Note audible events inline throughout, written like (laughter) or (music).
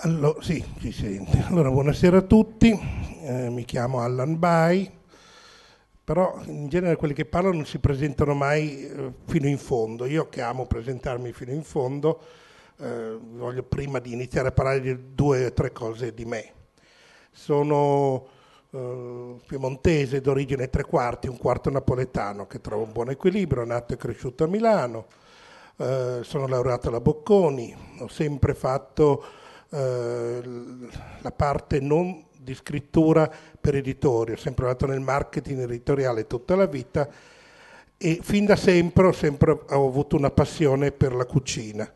Allora, sì, si sente. Allora, buonasera a tutti, eh, mi chiamo Allan Bai, però in genere quelli che parlano non si presentano mai eh, fino in fondo. Io che amo presentarmi fino in fondo, eh, voglio prima di iniziare a parlare di due o tre cose di me. Sono eh, piemontese d'origine tre quarti, un quarto napoletano che trova un buon equilibrio, nato e cresciuto a Milano. Eh, sono laureato alla Bocconi, ho sempre fatto eh, la parte non di scrittura per editori, ho sempre lavorato nel marketing editoriale tutta la vita e fin da sempre ho, sempre avuto una passione per la cucina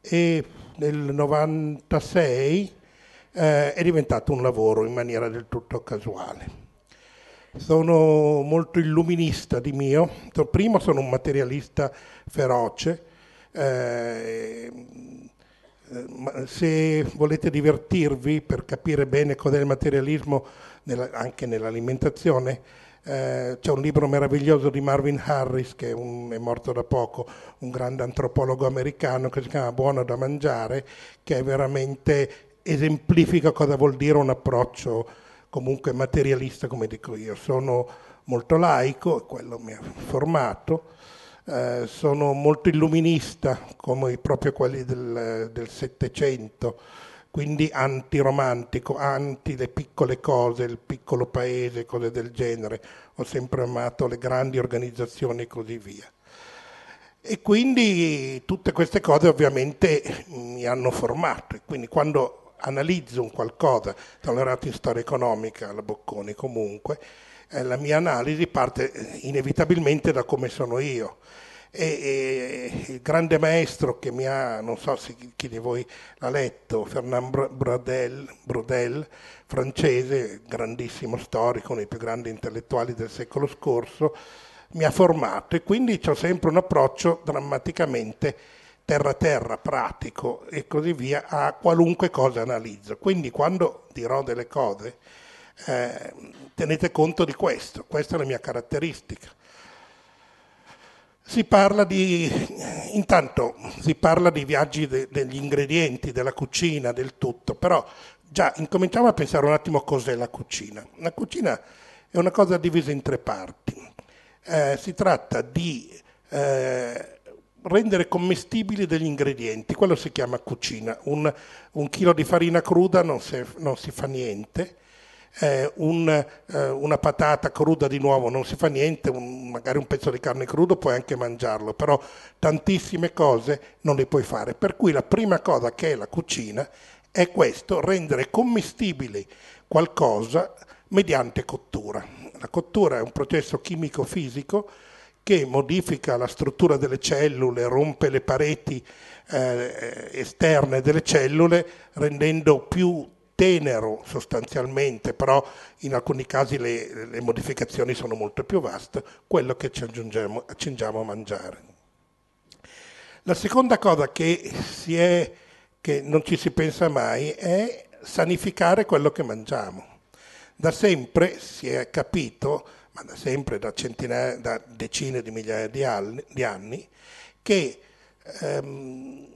e nel 96 eh, è diventato un lavoro in maniera del tutto casuale. Sono molto illuminista di mio, prima sono un materialista feroce, eh, se volete divertirvi per capire bene cos'è il materialismo nella, anche nell'alimentazione, eh, c'è un libro meraviglioso di Marvin Harris, che è, un, è, morto da poco, un grande antropologo americano, che si chiama Buono da mangiare, che veramente esemplifica cosa vuol dire un approccio comunque materialista, come dico io. Sono molto laico, quello mi ha formato, eh, sono molto illuminista, come proprio quelli del Settecento, quindi antiromantico, anti le piccole cose, il piccolo paese, cose del genere. Ho sempre amato le grandi organizzazioni e così via. E quindi tutte queste cose ovviamente mi hanno formato. E quindi quando analizzo un qualcosa, laureato in storia economica alla Bocconi comunque, la mia analisi parte eh, inevitabilmente da come sono io. E, e, il grande maestro che mi ha, non so se chi di voi l'ha letto, Fernand Brodel, Brodel francese, grandissimo storico, uno dei più grandi intellettuali del secolo scorso, mi ha formato e quindi ho sempre un approccio drammaticamente terra-terra, pratico e così via a qualunque cosa analizzo. Quindi quando dirò delle cose eh, tenete conto di questo, questa è la mia caratteristica. Si parla di, intanto si parla di viaggi de, degli ingredienti, della cucina, del tutto, però già incominciamo a pensare un attimo cos'è la cucina. La cucina è una cosa divisa in tre parti. Eh, si tratta di eh, rendere commestibili degli ingredienti, quello si chiama cucina. Un, un chilo di farina cruda non si, non si fa niente, eh, un, eh, una patata cruda di nuovo non si fa niente, un, magari un pezzo di carne crudo puoi anche mangiarlo, però tantissime cose non le puoi fare. Per cui la prima cosa che è la cucina è questo, rendere commestibile qualcosa mediante cottura. La cottura è un processo chimico-fisico che modifica la struttura delle cellule, rompe le pareti eh, esterne delle cellule, rendendo più tenero sostanzialmente, però in alcuni casi le, le modificazioni sono molto più vaste, quello che ci accingiamo a mangiare. La seconda cosa che, è, che non ci si pensa mai è sanificare quello che mangiamo. Da sempre si è capito, ma da sempre, da, da decine di migliaia di anni, di anni che ehm,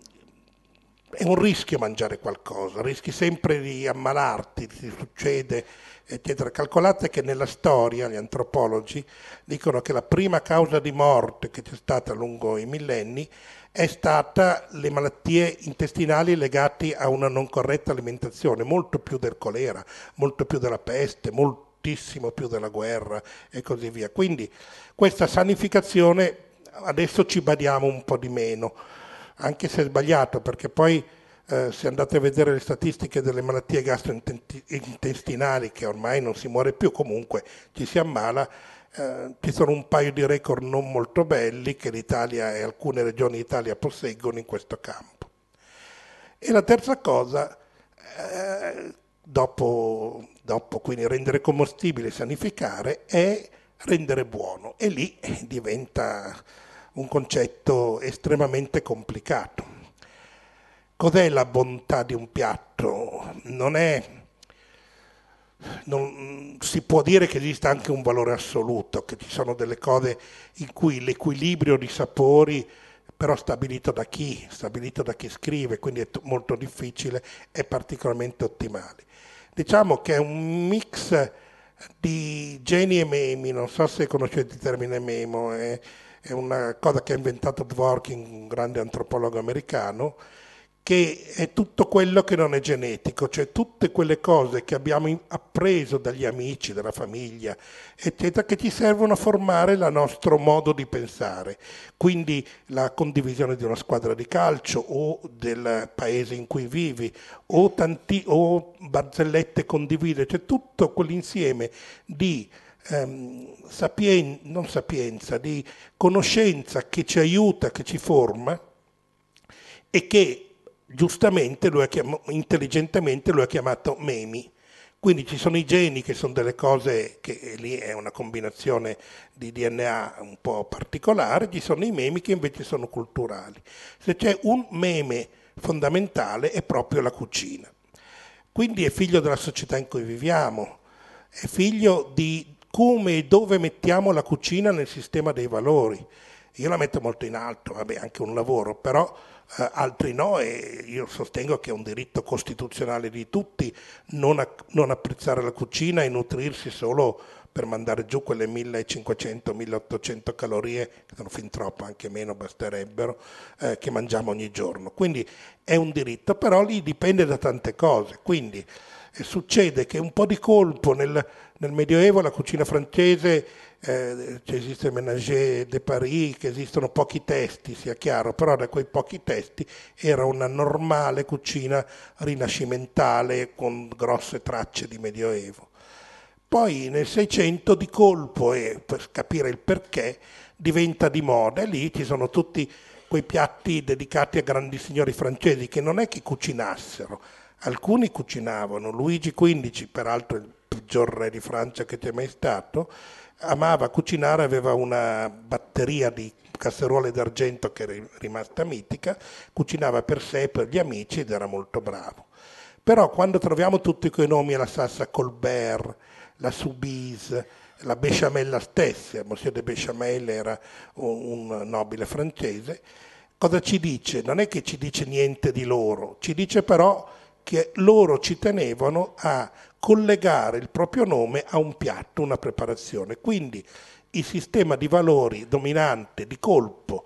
è un rischio mangiare qualcosa, rischi sempre di ammalarti, ti succede, eccetera. Calcolate che nella storia gli antropologi dicono che la prima causa di morte che c'è stata lungo i millenni è stata le malattie intestinali legate a una non corretta alimentazione, molto più del colera, molto più della peste, moltissimo più della guerra e così via. Quindi questa sanificazione adesso ci badiamo un po' di meno anche se è sbagliato, perché poi eh, se andate a vedere le statistiche delle malattie gastrointestinali, che ormai non si muore più, comunque ci si ammala, eh, ci sono un paio di record non molto belli che l'Italia e alcune regioni d'Italia posseggono in questo campo. E la terza cosa, eh, dopo, dopo quindi rendere commestibile, sanificare, è rendere buono e lì (laughs) diventa un concetto estremamente complicato. Cos'è la bontà di un piatto? Non è non, si può dire che esista anche un valore assoluto, che ci sono delle cose in cui l'equilibrio di sapori però stabilito da chi? Stabilito da chi scrive, quindi è molto difficile e particolarmente ottimale. Diciamo che è un mix di geni e memi, non so se conoscete il termine memo, è, è una cosa che ha inventato Dworkin, un grande antropologo americano, che è tutto quello che non è genetico, cioè tutte quelle cose che abbiamo appreso dagli amici, dalla famiglia, eccetera, che ci servono a formare il nostro modo di pensare. Quindi la condivisione di una squadra di calcio o del paese in cui vivi o, tanti, o barzellette condivise, cioè tutto quell'insieme di ehm, sapien- non sapienza, di conoscenza che ci aiuta, che ci forma e che giustamente, lui chiamato, intelligentemente lo ha chiamato memi. Quindi ci sono i geni che sono delle cose che lì è una combinazione di DNA un po' particolare, ci sono i memi che invece sono culturali. Se c'è un meme fondamentale è proprio la cucina. Quindi è figlio della società in cui viviamo, è figlio di come e dove mettiamo la cucina nel sistema dei valori. Io la metto molto in alto, vabbè, anche un lavoro, però eh, altri no e io sostengo che è un diritto costituzionale di tutti non, a, non apprezzare la cucina e nutrirsi solo per mandare giù quelle 1500-1800 calorie, che sono fin troppo, anche meno basterebbero, eh, che mangiamo ogni giorno. Quindi è un diritto, però lì dipende da tante cose. Quindi eh, succede che un po' di colpo nel, nel Medioevo la cucina francese eh, esiste Ménager de Paris, che esistono pochi testi, sia chiaro, però da quei pochi testi era una normale cucina rinascimentale con grosse tracce di Medioevo. Poi nel Seicento di colpo, e per capire il perché, diventa di moda e lì ci sono tutti quei piatti dedicati a grandi signori francesi che non è che cucinassero, alcuni cucinavano, Luigi XV, peraltro il peggior re di Francia che c'è mai stato, amava cucinare, aveva una batteria di casseruole d'argento che è rimasta mitica, cucinava per sé e per gli amici ed era molto bravo. Però quando troviamo tutti quei nomi alla salsa Colbert, la Soubise, la Bechamel stessa, Monsieur de Bechamel era un nobile francese, cosa ci dice? Non è che ci dice niente di loro, ci dice però che loro ci tenevano a collegare il proprio nome a un piatto, una preparazione. Quindi il sistema di valori dominante, di colpo,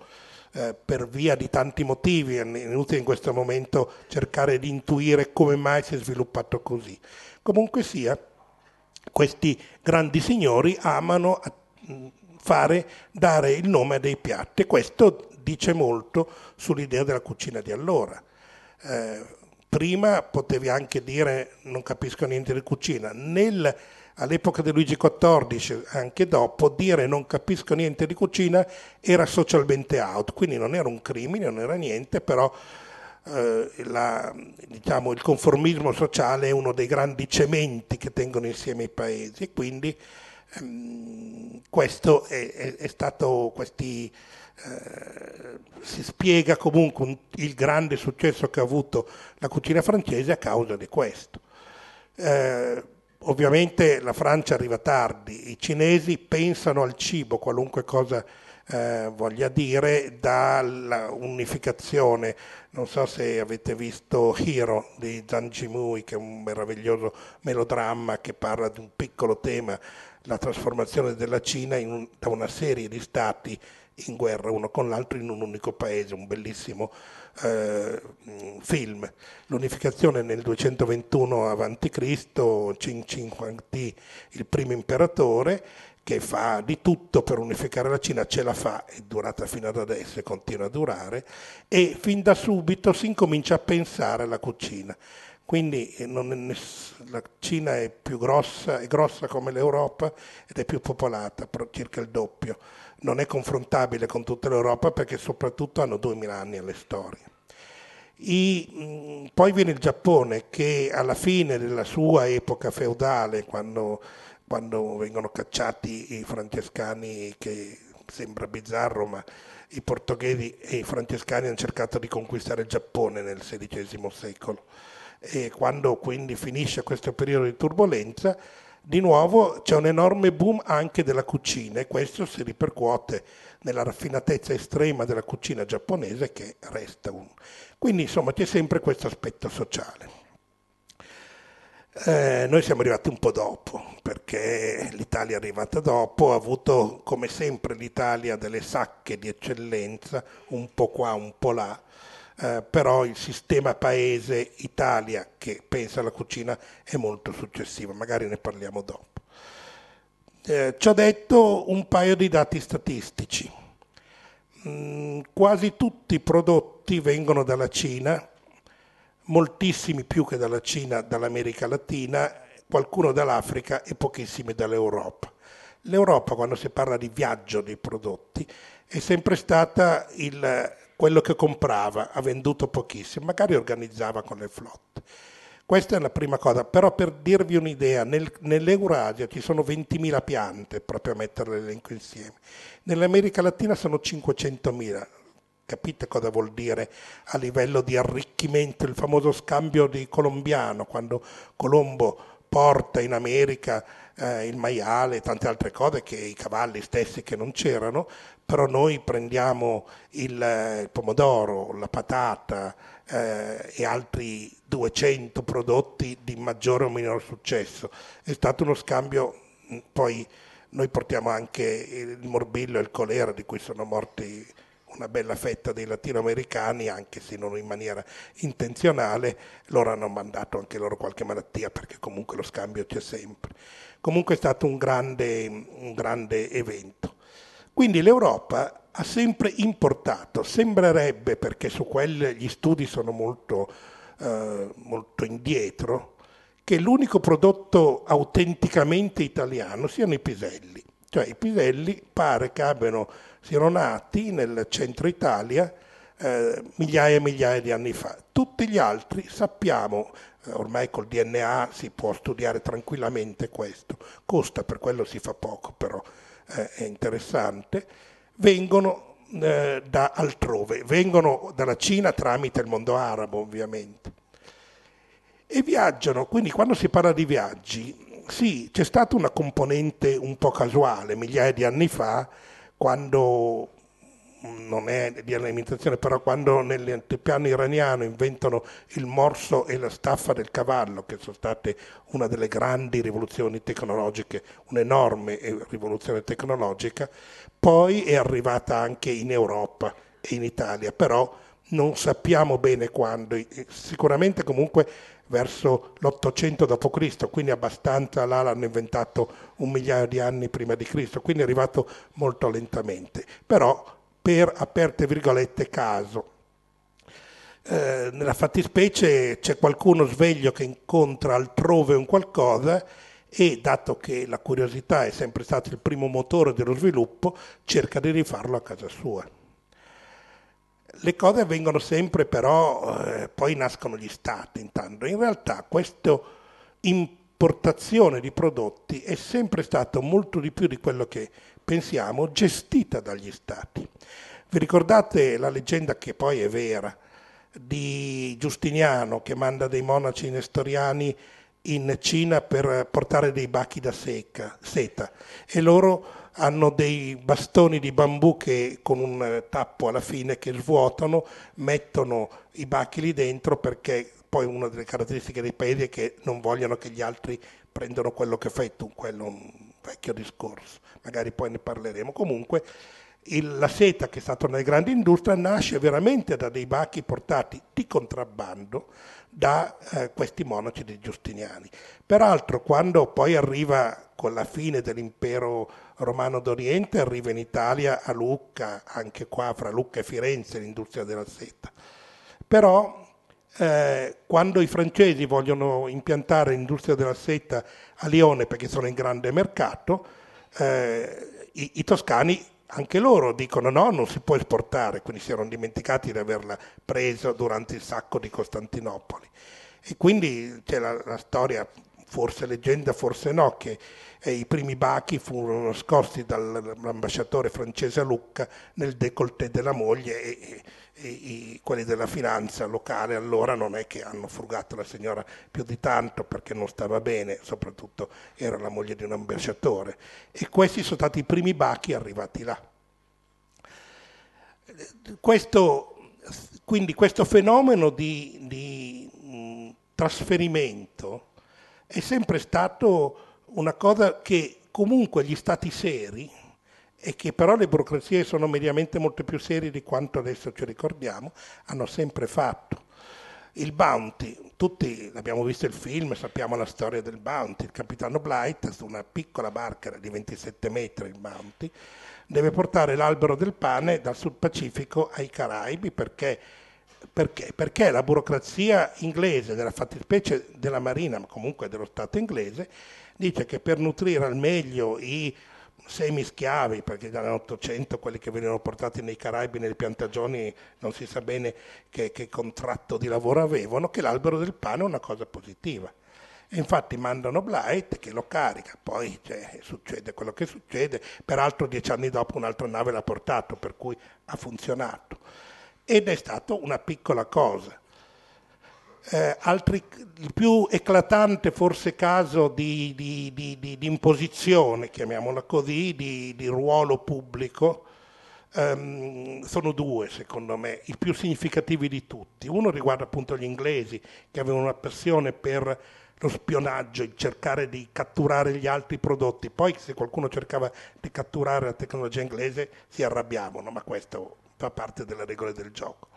eh, per via di tanti motivi, è inutile in questo momento cercare di intuire come mai si è sviluppato così. Comunque sia, questi grandi signori amano fare, dare il nome a dei piatti e questo dice molto sull'idea della cucina di allora. Eh, prima potevi anche dire non capisco niente di cucina, Nel, all'epoca di Luigi XIV, anche dopo, dire non capisco niente di cucina era socialmente out, quindi non era un crimine, non era niente, però eh, la, diciamo, il conformismo sociale è uno dei grandi cementi che tengono insieme i paesi. E quindi ehm, questo è, è, è stato, questi eh, si spiega comunque un, il grande successo che ha avuto la cucina francese a causa di questo. Eh, ovviamente la Francia arriva tardi, i cinesi pensano al cibo, qualunque cosa eh, voglia dire, dalla unificazione. Non so se avete visto Hero di Zhang Jimui, che è un meraviglioso melodramma che parla di un piccolo tema, la trasformazione della Cina un, da una serie di stati in guerra uno con l'altro in un unico paese, un bellissimo eh, film. L'unificazione nel 221 a.C., Qin Shi Huangdi, il primo imperatore, che fa di tutto per unificare la Cina, ce la fa, è durata fino ad adesso e continua a durare, e fin da subito si incomincia a pensare alla cucina. Quindi eh, la Cina è più grossa, è grossa come l'Europa ed è più popolata, circa il doppio non è confrontabile con tutta l'Europa perché soprattutto hanno 2000 anni alle storie. I, poi viene il Giappone che alla fine della sua epoca feudale, quando, quando vengono cacciati i francescani, che sembra bizzarro, ma i portoghesi e i francescani hanno cercato di conquistare il Giappone nel XVI secolo. E quando quindi finisce questo periodo di turbolenza, di nuovo c'è un enorme boom anche della cucina e questo si ripercuote nella raffinatezza estrema della cucina giapponese che resta un... Quindi insomma c'è sempre questo aspetto sociale. Eh, noi siamo arrivati un po' dopo, perché l'Italia è arrivata dopo, ha avuto come sempre l'Italia delle sacche di eccellenza, un po' qua, un po' là, eh, però il sistema paese Italia che pensa alla cucina è molto successivo, magari ne parliamo dopo. Eh, ci ho detto un paio di dati statistici. Mm, quasi tutti i prodotti vengono dalla Cina, moltissimi più che dalla Cina, dall'America Latina, qualcuno dall'Africa e pochissimi dall'Europa. L'Europa, quando si parla di viaggio dei prodotti, è sempre stata il, quello che comprava, ha venduto pochissimo, magari organizzava con le flotte. Questa è la prima cosa, però per dirvi un'idea, nel, nell'Eurasia ci sono 20.000 piante, proprio a mettere l'elenco insieme, nell'America Latina sono 500.000, capite cosa vuol dire a livello di arricchimento, il famoso scambio di colombiano, quando Colombo porta in America eh, il maiale e tante altre cose che i cavalli stessi che non c'erano, però noi prendiamo il, il pomodoro, la patata eh, e altri 200 prodotti di maggiore o minore successo. È stato uno scambio, poi noi portiamo anche il morbillo e il colera di cui sono morti una bella fetta dei latinoamericani, anche se non in maniera intenzionale, loro hanno mandato anche loro qualche malattia perché comunque lo scambio c'è sempre. Comunque è stato un grande, un grande evento. Quindi l'Europa ha sempre importato, sembrerebbe, perché su quelli gli studi sono molto, eh, molto indietro, che l'unico prodotto autenticamente italiano siano i piselli. Cioè i piselli pare che abbiano siano nati nel centro Italia eh, migliaia e migliaia di anni fa. Tutti gli altri sappiamo, eh, ormai col DNA si può studiare tranquillamente questo, costa per quello si fa poco, però eh, è interessante, vengono eh, da altrove, vengono dalla Cina tramite il mondo arabo ovviamente. E viaggiano, quindi quando si parla di viaggi, sì, c'è stata una componente un po' casuale migliaia di anni fa, quando non è di alimentazione, però quando nell'antipiano iraniano inventano il morso e la staffa del cavallo, che sono state una delle grandi rivoluzioni tecnologiche, un'enorme rivoluzione tecnologica, poi è arrivata anche in Europa e in Italia, però non sappiamo bene quando, sicuramente comunque verso l'800 d.C., quindi abbastanza là l'hanno inventato un migliaio di anni prima di Cristo, quindi è arrivato molto lentamente, però per aperte virgolette caso. Eh, nella fattispecie c'è qualcuno sveglio che incontra altrove un qualcosa e dato che la curiosità è sempre stato il primo motore dello sviluppo, cerca di rifarlo a casa sua le cose avvengono sempre però, eh, poi nascono gli stati intanto. In realtà questa importazione di prodotti è sempre stata molto di più di quello che pensiamo, gestita dagli stati. Vi ricordate la leggenda che poi è vera di Giustiniano che manda dei monaci nestoriani in Cina per portare dei bachi da secca, seta e loro hanno dei bastoni di bambù che, con un tappo alla fine che svuotano, mettono i bachi lì dentro perché poi una delle caratteristiche dei paesi è che non vogliono che gli altri prendano quello che fai tu, quello è un vecchio discorso, magari poi ne parleremo. Comunque il, la seta che è stata una grandi industrie nasce veramente da dei bachi portati di contrabbando da eh, questi monaci di Giustiniani. Peraltro quando poi arriva con la fine dell'impero romano d'Oriente arriva in Italia a Lucca, anche qua fra Lucca e Firenze l'industria della seta. Però eh, quando i francesi vogliono impiantare l'industria della seta a Lione perché sono in grande mercato, eh, i, i toscani anche loro dicono no, non si può esportare, quindi si erano dimenticati di averla presa durante il sacco di Costantinopoli. E quindi c'è la, la storia, forse leggenda, forse no, che eh, i primi bachi furono nascosti dall'ambasciatore francese Lucca nel décolleté della moglie e, e, i, quelli della finanza locale allora non è che hanno frugato la signora più di tanto perché non stava bene, soprattutto era la moglie di un ambasciatore. E questi sono stati i primi bachi arrivati là. questo, quindi questo fenomeno di, di mh, trasferimento è sempre stato una cosa che comunque gli stati seri, e che però le burocrazie sono mediamente molto più serie di quanto adesso ci ricordiamo, hanno sempre fatto. Il Bounty, tutti abbiamo visto il film, sappiamo la storia del Bounty, il capitano Blight su una piccola barca di 27 metri, il Bounty, deve portare l'albero del pane dal Sud Pacifico ai Caraibi perché, perché, perché la burocrazia inglese, della fattispecie della Marina, ma comunque dello Stato inglese, dice che per nutrire al meglio i semischiavi, perché dall'Ottocento quelli che venivano portati nei Caraibi, nelle piantagioni, non si sa bene che, che contratto di lavoro avevano, che l'albero del pane è una cosa positiva. E infatti mandano Blight che lo carica, poi cioè, succede quello che succede, peraltro dieci anni dopo un'altra nave l'ha portato, per cui ha funzionato. Ed è stata una piccola cosa. Eh, altri, il più eclatante forse caso di, di, di, di imposizione, chiamiamola così, di, ruolo pubblico, um, sono due secondo me, i più significativi di tutti. Uno riguarda appunto gli inglesi che avevano una passione per lo spionaggio, il cercare di catturare gli altri prodotti. Poi se qualcuno cercava di catturare la tecnologia inglese si arrabbiavano, ma questo fa parte delle regole del gioco.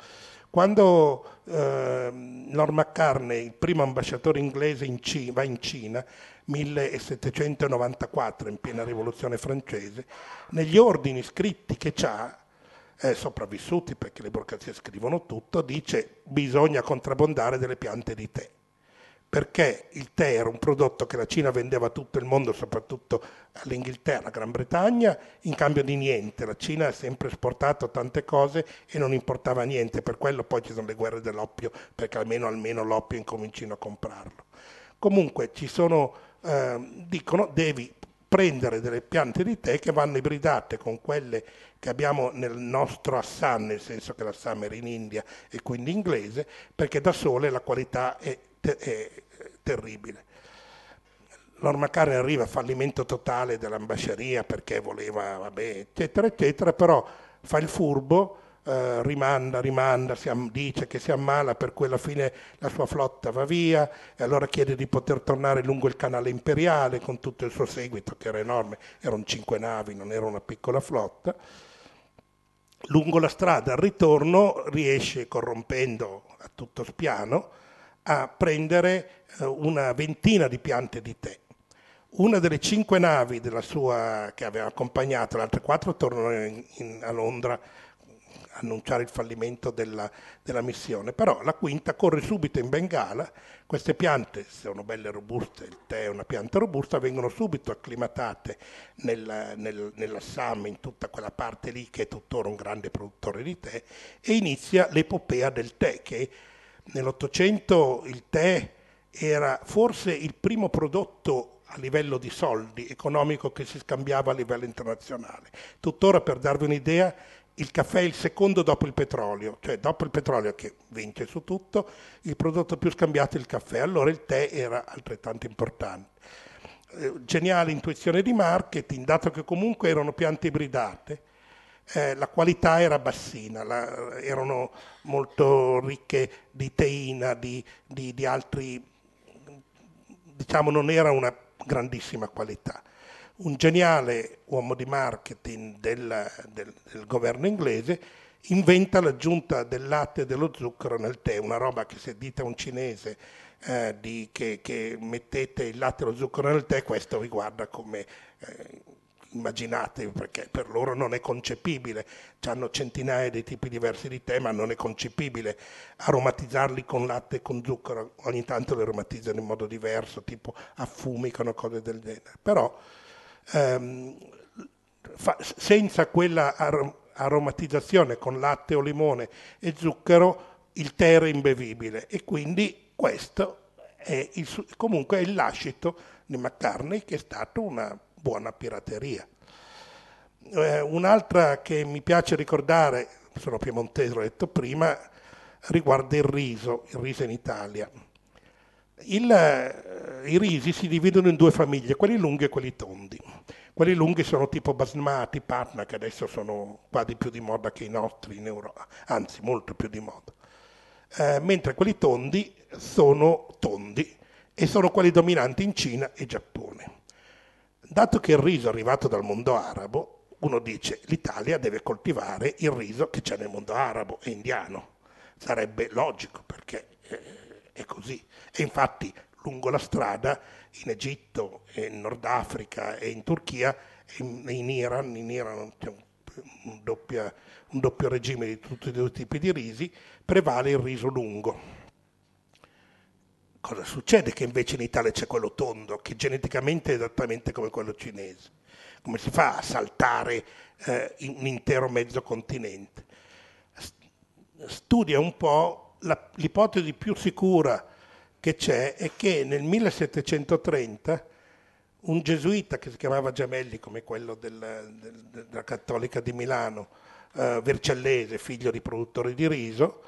Quando eh, Lord McCartney, il primo ambasciatore inglese in Cina, va in Cina, 1794, in piena rivoluzione francese, negli ordini scritti che ha, eh, sopravvissuti perché le burocrazie scrivono tutto, dice bisogna contrabbandare delle piante di tè perché il tè era un prodotto che la Cina vendeva a tutto il mondo, soprattutto all'Inghilterra, Gran Bretagna, in cambio di niente. La Cina ha sempre esportato tante cose e non importava niente, per quello poi ci sono le guerre dell'oppio, perché almeno, almeno l'oppio incomincino a comprarlo. Comunque ci sono, eh, dicono, devi prendere delle piante di tè che vanno ibridate con quelle che abbiamo nel nostro Assam, nel senso che l'Assam era in India e quindi inglese, perché da sole la qualità è è terribile. Lord McCartney arriva a fallimento totale dell'ambasceria perché voleva, vabbè, eccetera, eccetera, però fa il furbo, eh, rimanda, rimanda, am- dice che si ammala, per cui alla fine la sua flotta va via e allora chiede di poter tornare lungo il canale imperiale con tutto il suo seguito che era enorme, erano cinque navi, non era una piccola flotta. Lungo la strada al ritorno riesce, corrompendo a tutto spiano, a prendere una ventina di piante di tè. Una delle cinque navi sua, che aveva accompagnato, le altre quattro tornano in, in, a Londra a annunciare il fallimento della, della, missione, però la quinta corre subito in Bengala, queste piante sono belle robuste, il tè è una pianta robusta, vengono subito acclimatate nel, nel, nell'Assam, in tutta quella parte lì che è tuttora un grande produttore di tè, e inizia l'epopea del tè che Nell'Ottocento il tè era forse il primo prodotto a livello di soldi economico che si scambiava a livello internazionale. Tuttora, per darvi un'idea, il caffè è il secondo dopo il petrolio, cioè dopo il petrolio che vince su tutto, il prodotto più scambiato è il caffè, allora il tè era altrettanto importante. Eh, geniale intuizione di marketing, dato che comunque erano piante ibridate, eh, la qualità era bassina, la, erano molto ricche di teina, di, di, di altri, diciamo non era una grandissima qualità. Un geniale uomo di marketing del, del, del governo inglese inventa l'aggiunta del latte e dello zucchero nel tè, una roba che se dite a un cinese eh, di, che, che, mettete il latte e lo zucchero nel tè, questo vi guarda come eh, immaginate, perché per loro non è concepibile, hanno centinaia di tipi diversi di tè, ma non è concepibile aromatizzarli con latte e con zucchero, ogni tanto li aromatizzano in modo diverso, tipo affumicano, cose del genere. Però ehm, fa, senza quella ar- aromatizzazione con latte o limone e zucchero, il tè era imbevibile. E quindi questo è il, comunque è il lascito di McCartney che è stato una buona pirateria. Eh, un'altra che mi piace ricordare, sono piemontese, l'ho detto prima, riguarda il riso, il riso in Italia. Il, eh, I risi si dividono in due famiglie, quelli lunghi e quelli tondi. Quelli lunghi sono tipo basmati, patna, che adesso sono quasi più di moda che i nostri in Europa, anzi molto più di moda. Eh, mentre quelli tondi sono tondi e sono quelli dominanti in Cina e Giappone. Dato che il riso è arrivato dal mondo arabo, uno dice l'Italia deve coltivare il riso che c'è nel mondo arabo e indiano. Sarebbe logico perché eh, è così. E infatti lungo la strada in Egitto, in Nord Africa e in Turchia e in, Iran, in Iran c'è un, un, doppia, un doppio regime di tutti e due tipi di risi, prevale il riso lungo. Cosa succede? Che invece in Italia c'è quello tondo, che geneticamente è esattamente come quello cinese. Come si fa a saltare eh, un intero mezzo continente? Studia un po' la, l'ipotesi più sicura che c'è è che nel 1730 un gesuita che si chiamava Gemelli, come quello del, del, della Cattolica di Milano, eh, vercellese, figlio di produttori di riso,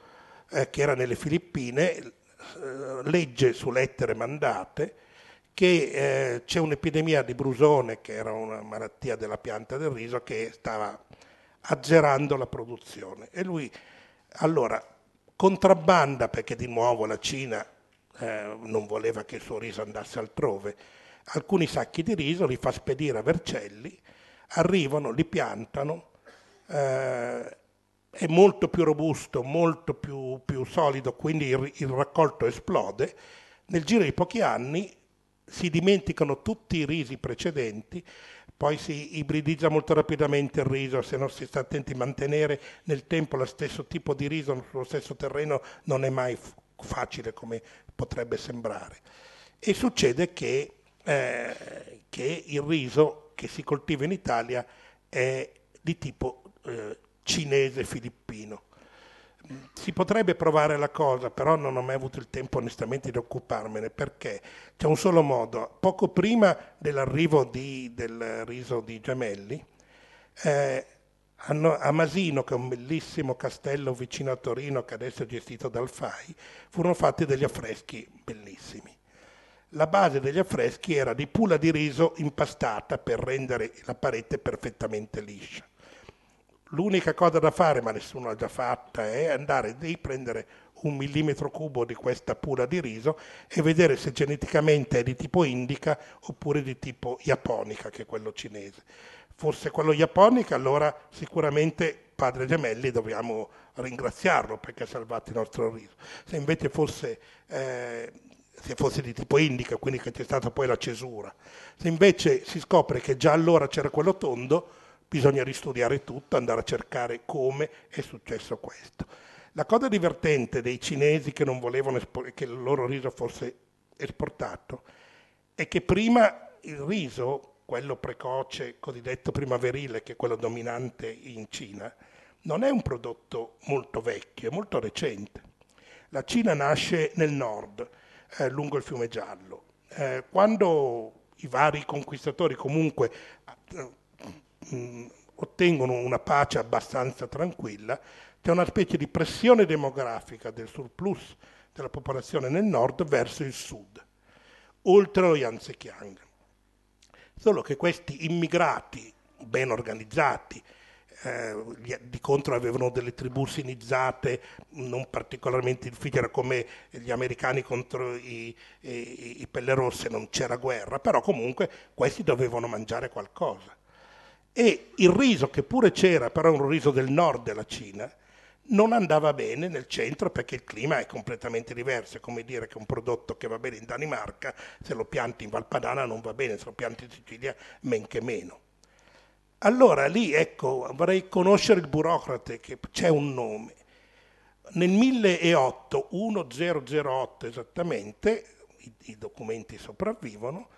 eh, che era nelle Filippine, legge su lettere mandate che eh, c'è un'epidemia di brusone, che era una malattia della pianta del riso, che stava azzerando la produzione. E lui allora contrabbanda, perché di nuovo la Cina eh, non voleva che il suo riso andasse altrove, alcuni sacchi di riso li fa spedire a Vercelli, arrivano, li piantano, eh, è molto più robusto, molto più, più solido, quindi il, il raccolto esplode. Nel giro di pochi anni si dimenticano tutti i risi precedenti, poi si ibridizza molto rapidamente il riso, se non si sta attenti a mantenere nel tempo lo stesso tipo di riso sullo stesso terreno non è mai facile come potrebbe sembrare. E succede che, eh, che il riso che si coltiva in Italia è di tipo eh, cinese-filippino. Si potrebbe provare la cosa, però non ho mai avuto il tempo onestamente di occuparmene, perché c'è un solo modo. Poco prima dell'arrivo di, del riso di Gemelli, eh, a Masino, che è un bellissimo castello vicino a Torino che adesso è gestito dal FAI, furono fatti degli affreschi bellissimi. La base degli affreschi era di pula di riso impastata per rendere la parete perfettamente liscia. L'unica cosa da fare, ma nessuno l'ha già fatta, è andare lì, prendere un millimetro cubo di questa pula di riso e vedere se geneticamente è di tipo indica oppure di tipo japonica, che è quello cinese fosse quello japonica, allora sicuramente padre Gemelli dobbiamo ringraziarlo perché ha salvato il nostro riso. Se invece fosse, eh, se fosse di tipo indica, quindi che c'è stata poi la cesura, se invece si scopre che già allora c'era quello tondo, bisogna ristudiare tutto, andare a cercare come è successo questo. La cosa divertente dei cinesi che non volevano che il loro riso fosse esportato è che prima il riso quello precoce, cosiddetto primaverile, che è quello dominante in Cina, non è un prodotto molto vecchio, è molto recente. La Cina nasce nel nord, eh, lungo il fiume Giallo. Eh, quando i vari conquistatori comunque eh, mh, ottengono una pace abbastanza tranquilla, c'è una specie di pressione demografica del surplus della popolazione nel nord verso il sud, oltre lo Yangtze-Kiang. Solo che questi immigrati ben organizzati, eh, di contro avevano delle tribù sinizzate non particolarmente difficili, era come gli americani contro i, i, i pelle rosse, non c'era guerra, però comunque questi dovevano mangiare qualcosa. E il riso, che pure c'era, però un riso del nord della Cina, non andava bene nel centro perché il clima è completamente diverso, è come dire che un prodotto che va bene in Danimarca, se lo pianti in Valpadana non va bene, se lo pianti in Sicilia men che meno. Allora lì, ecco, vorrei conoscere il burocrate, che c'è un nome. Nel 1008, 1008 esattamente, i, i documenti sopravvivono,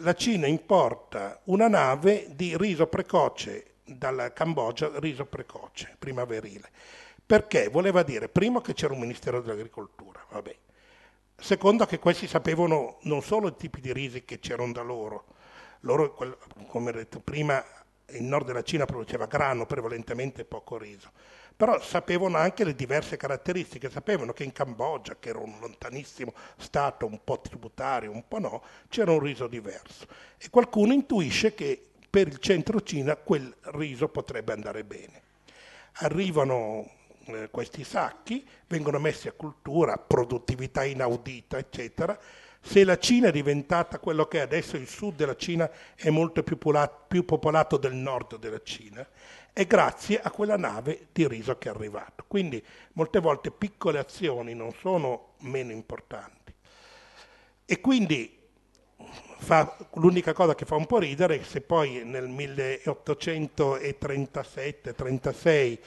la Cina importa una nave di riso precoce dalla Cambogia, riso precoce, primaverile. Perché? Voleva dire, primo, che c'era un Ministero dell'Agricoltura, vabbè. Secondo, che questi sapevano non solo i tipi di risi che c'erano da loro, loro, come ho detto prima, il nord della Cina produceva grano, prevalentemente poco riso, però sapevano anche le diverse caratteristiche, sapevano che in Cambogia, che era un lontanissimo stato un po' tributario, un po' no, c'era un riso diverso. E qualcuno intuisce che per il centro Cina quel riso potrebbe andare bene. Arrivano eh, questi sacchi, vengono messi a cultura, produttività inaudita, eccetera. Se la Cina è diventata quello che è adesso, il sud della Cina è molto più, popolato, più popolato del nord della Cina, è grazie a quella nave di riso che è arrivata. Quindi molte volte piccole azioni non sono meno importanti. E quindi fa, l'unica cosa che fa un po' ridere è se poi nel 1837-36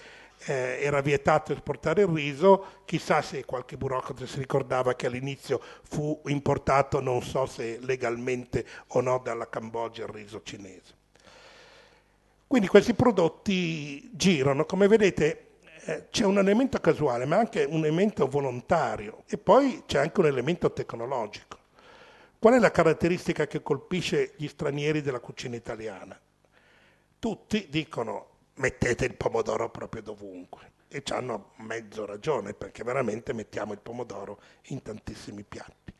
eh, era vietato esportare il riso, chissà se qualche burocrate si ricordava che all'inizio fu importato, non so se legalmente o no, dalla Cambogia il riso cinese. Quindi questi prodotti girano, come vedete eh, c'è un elemento casuale, ma anche un elemento volontario e poi c'è anche un elemento tecnologico. Qual è la caratteristica che colpisce gli stranieri della cucina italiana? Tutti dicono mettete il pomodoro proprio dovunque e ci hanno mezzo ragione perché veramente mettiamo il pomodoro in tantissimi piatti.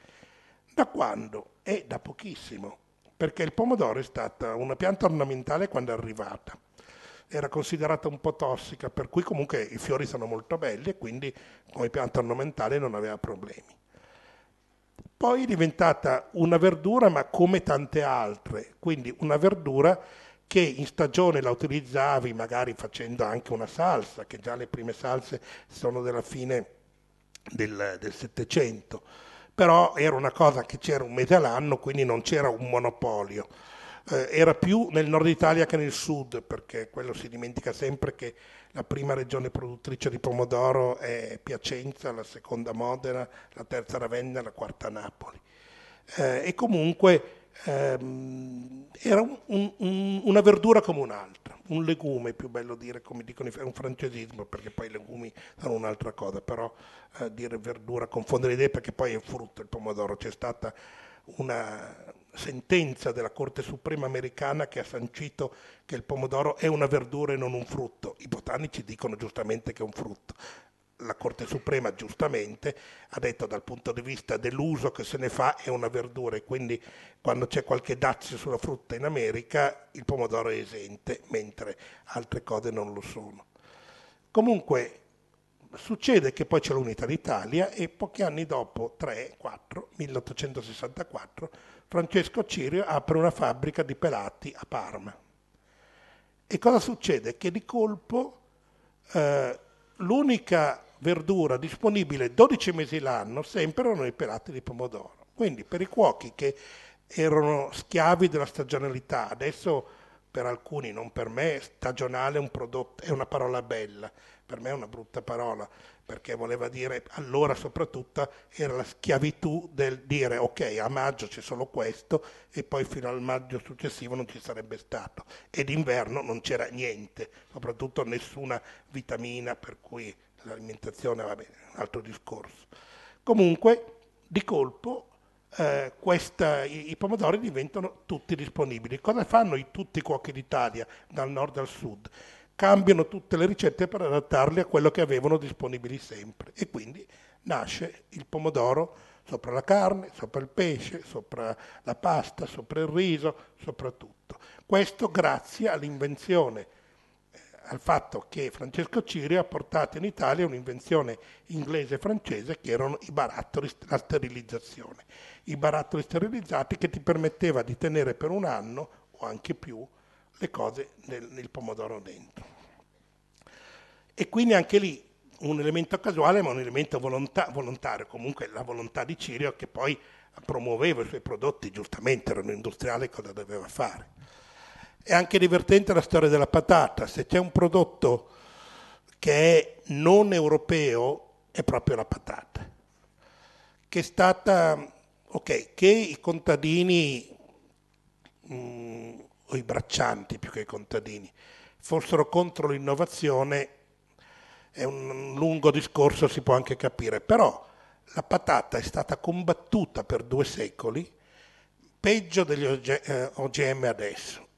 Da quando? È da pochissimo, perché il pomodoro è stata una pianta ornamentale quando è arrivata. Era considerata un po' tossica, per cui comunque i fiori sono molto belli e quindi come pianta ornamentale non aveva problemi. Poi è diventata una verdura, ma come tante altre, quindi una verdura che in stagione la utilizzavi magari facendo anche una salsa, che già le prime salse sono della fine del Settecento, però era una cosa che c'era un mese all'anno, quindi non c'era un monopolio. Eh, era più nel nord Italia che nel sud, perché quello si dimentica sempre che la prima regione produttrice di pomodoro è Piacenza, la seconda Modena, la terza Ravenna, la quarta Napoli. Eh, e comunque ehm, era un, un, una verdura come un'altra, un legume, più bello dire, come dicono, è un francesismo perché poi i legumi sono un'altra cosa, però eh, dire verdura, confondere le idee perché poi è frutto il pomodoro, c'è stata una sentenza della Corte Suprema americana che ha sancito che il pomodoro è una verdura e non un frutto. I botanici dicono giustamente che è un frutto. La Corte Suprema giustamente ha detto dal punto di vista dell'uso che se ne fa è una verdura e quindi quando c'è qualche dazio sulla frutta in America il pomodoro è esente, mentre altre cose non lo sono. Comunque succede che poi c'è l'unità d'Italia e pochi anni dopo, 3, 4, 1864, Francesco Cirio apre una fabbrica di pelati a Parma. E cosa succede? Che di colpo eh, l'unica verdura disponibile 12 mesi l'anno sempre erano i pelati di pomodoro. Quindi per i cuochi che erano schiavi della stagionalità, adesso per alcuni, non per me, stagionale è, un prodotto, è una parola bella, per me è una brutta parola, perché voleva dire, allora soprattutto era la schiavitù del dire ok, a maggio c'è solo questo e poi fino al maggio successivo non ci sarebbe stato. E d'inverno non c'era niente, soprattutto nessuna vitamina, per cui l'alimentazione va bene, un altro discorso. Comunque, di colpo, eh, questa, i, i, pomodori diventano tutti disponibili. Cosa fanno i, tutti i cuochi d'Italia, dal nord al sud? cambiano tutte le ricette per adattarle a quello che avevano disponibili sempre. E quindi nasce il pomodoro sopra la carne, sopra il pesce, sopra la pasta, sopra il riso, sopra tutto. Questo grazie all'invenzione, al fatto che Francesco Cirio ha portato in Italia un'invenzione inglese e francese che erano i barattoli, la sterilizzazione. I barattoli sterilizzati che ti permetteva di tenere per un anno o anche più le cose nel, nel pomodoro dentro. E quindi anche lì un elemento casuale ma un elemento volontà, volontario, comunque la volontà di Cirio che poi promuoveva i suoi prodotti, giustamente era un industriale, cosa doveva fare. È anche divertente la storia della patata, se c'è un prodotto che è non europeo è proprio la patata, che è stata, ok, che i contadini mh, mm, o i braccianti più che i contadini, fossero contro l'innovazione è un lungo discorso, si può anche capire, però la patata è stata combattuta per due secoli, peggio degli OGM eh, adesso,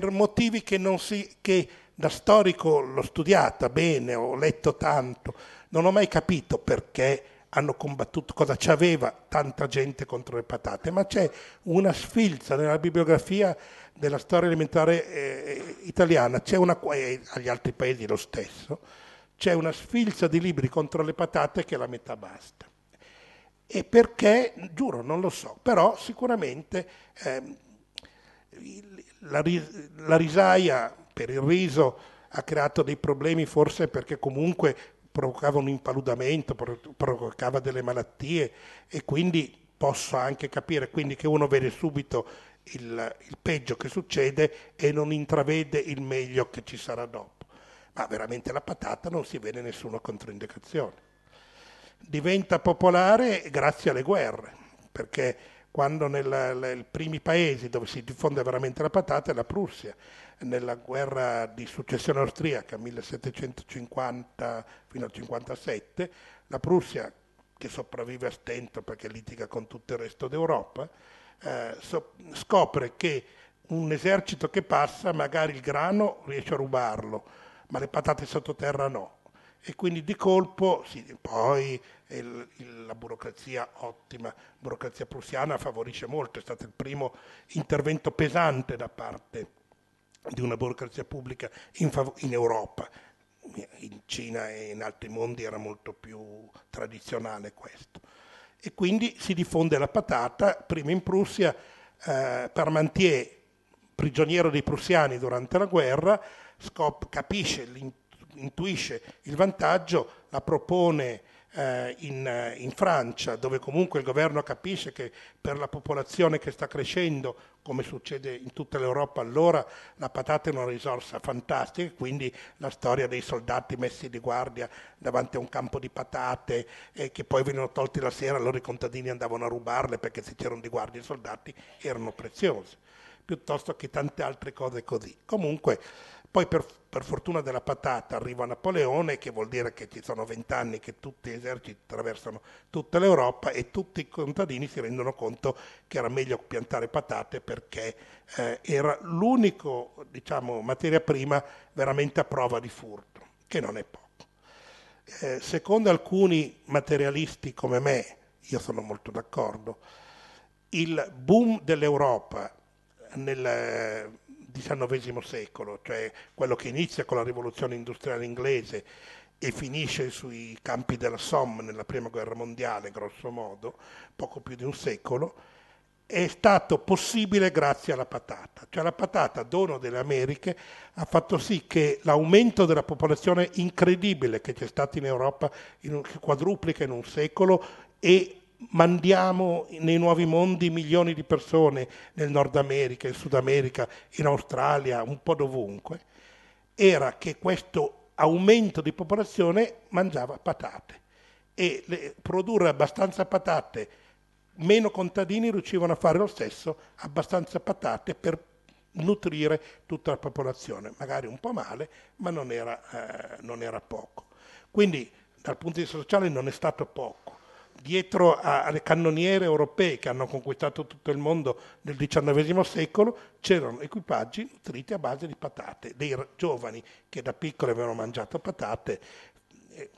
per motivi che, si, che da storico l'ho studiata bene, ho letto tanto, non ho mai capito perché hanno combattuto, cosa c'aveva tanta gente contro le patate, ma c'è una sfilza nella bibliografia della storia alimentare eh, italiana, c'è una, e agli altri paesi lo stesso, c'è una sfilza di libri contro le patate che la metà basta. E perché, giuro, non lo so, però sicuramente eh, la, la risaia per il riso ha creato dei problemi forse perché comunque provocava un impaludamento, provocava delle malattie e quindi posso anche capire quindi che uno vede subito il, il, peggio che succede e non intravede il meglio che ci sarà dopo. Ma veramente la patata non si vede nessuna controindicazione. Diventa popolare grazie alle guerre, perché quando nei primi paesi dove si diffonde veramente la patata è la Prussia nella guerra di successione austriaca 1750 fino al 57, la Prussia, che sopravvive a stento perché litiga con tutto il resto d'Europa, eh, so, scopre che un esercito che passa magari il grano riesce a rubarlo, ma le patate sottoterra no. E quindi di colpo, sì, poi il, il, la burocrazia ottima, burocrazia prussiana favorisce molto, è stato il primo intervento pesante da parte di una burocrazia pubblica in, in Europa. In Cina e in altri mondi era molto più tradizionale questo. E quindi si diffonde la patata, prima in Prussia, eh, Parmentier, prigioniero dei prussiani durante la guerra, scop- capisce, intuisce il vantaggio, la propone eh, in, in, Francia, dove comunque il governo capisce che per la popolazione che sta crescendo, come succede in tutta l'Europa allora, la patata è una risorsa fantastica, quindi la storia dei soldati messi di guardia davanti a un campo di patate e che poi venivano tolti la sera, allora i contadini andavano a rubarle perché se c'erano di guardia i soldati erano preziosi, piuttosto che tante altre cose così. Comunque poi per, per, fortuna della patata arriva Napoleone, che vuol dire che ci sono vent'anni che tutti gli eserciti attraversano tutta l'Europa e tutti i contadini si rendono conto che era meglio piantare patate perché eh, era l'unico, diciamo, materia prima veramente a prova di furto, che non è poco. Eh, secondo alcuni materialisti come me, io sono molto d'accordo, il boom dell'Europa nel XIX secolo, cioè quello che inizia con la rivoluzione industriale inglese e finisce sui campi della Somme nella prima guerra mondiale, grosso modo, poco più di un secolo, è stato possibile grazie alla patata. Cioè la patata, dono delle Americhe, ha fatto sì che l'aumento della popolazione incredibile che c'è stato in Europa, in un, quadruplica in un secolo, e mandiamo nei nuovi mondi milioni di persone nel Nord America, in Sud America, in Australia, un po' dovunque, era che questo aumento di popolazione mangiava patate. E le, produrre abbastanza patate, meno contadini riuscivano a fare lo stesso, abbastanza patate per nutrire tutta la popolazione, magari un po' male, ma non era, eh, non era poco. Quindi dal punto di vista sociale non è stato poco dietro alle cannoniere europee che hanno conquistato tutto il mondo nel XIX secolo c'erano equipaggi nutriti a base di patate, dei giovani che da piccoli avevano mangiato patate. Eh,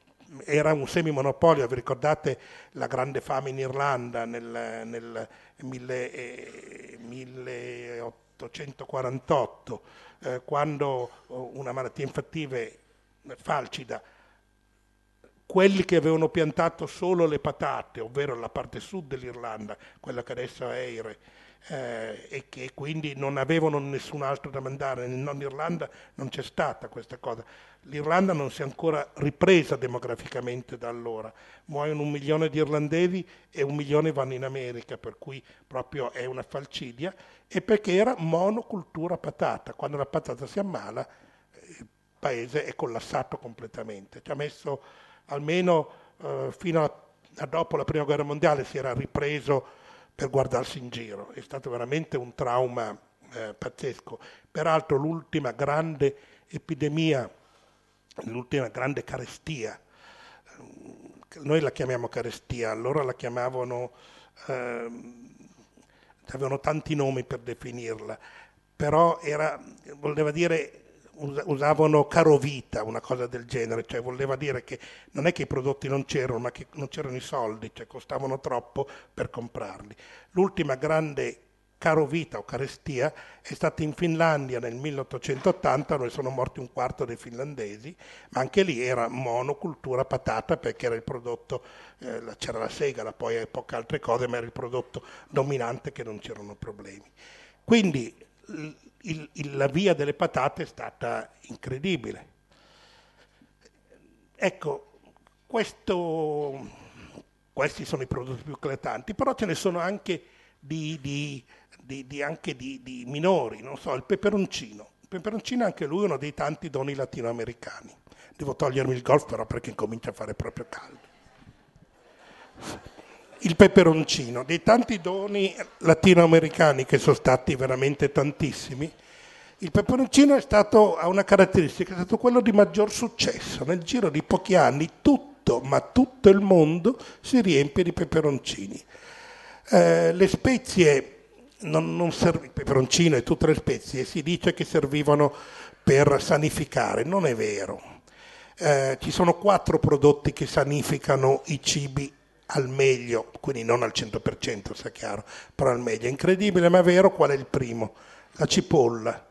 era un semimonopolio, vi ricordate la grande fame in Irlanda nel, nel 1848, eh, quando una malattia infettive falcida quelli che avevano piantato solo le patate, ovvero la parte sud dell'Irlanda, quella che adesso è Eire, eh, e che quindi non avevano nessun altro da mandare, nel nord Irlanda non c'è stata questa cosa. L'Irlanda non si è ancora ripresa demograficamente da allora, muoiono un milione di irlandesi e un milione vanno in America, per cui proprio è una falcidia, e perché era monocultura patata, quando la patata si ammala il paese è collassato completamente. Ci ha messo almeno eh, fino a, a, dopo la prima guerra mondiale si era ripreso per guardarsi in giro. È stato veramente un trauma eh, pazzesco. Peraltro l'ultima grande epidemia, l'ultima grande carestia, noi la chiamiamo carestia, allora la chiamavano, eh, avevano tanti nomi per definirla, però era, voleva dire usavano carovita, una cosa del genere, cioè voleva dire che non è che i prodotti non c'erano, ma che non c'erano i soldi, cioè costavano troppo per comprarli. L'ultima grande carovita o carestia è stata in Finlandia nel 1880, dove sono morti un quarto dei finlandesi, ma anche lì era monocultura patata perché era il prodotto, eh, c'era la segala, poi poche altre cose, ma era il prodotto dominante che non c'erano problemi. Quindi il, il, la via delle patate è stata incredibile. Ecco, questo, questi sono i prodotti più eclatanti, però ce ne sono anche di, di, di, anche di minori, non so, il peperoncino. Il peperoncino è anche lui uno dei tanti doni latinoamericani. Devo togliermi il golf però perché comincia a fare proprio caldo il peperoncino, dei tanti doni latinoamericani che sono stati veramente tantissimi, il peperoncino stato, ha una caratteristica, è stato quello di maggior successo. Nel giro di pochi anni tutto, ma tutto il mondo si riempie di peperoncini. Eh, le spezie, non, non serv- il peperoncino e tutte le spezie, si dice che servivano per sanificare, non è vero. Eh, ci sono quattro prodotti che sanificano i cibi al meglio, quindi non al 100%, sia chiaro, però al meglio. È incredibile ma vero, qual è il primo? La cipolla,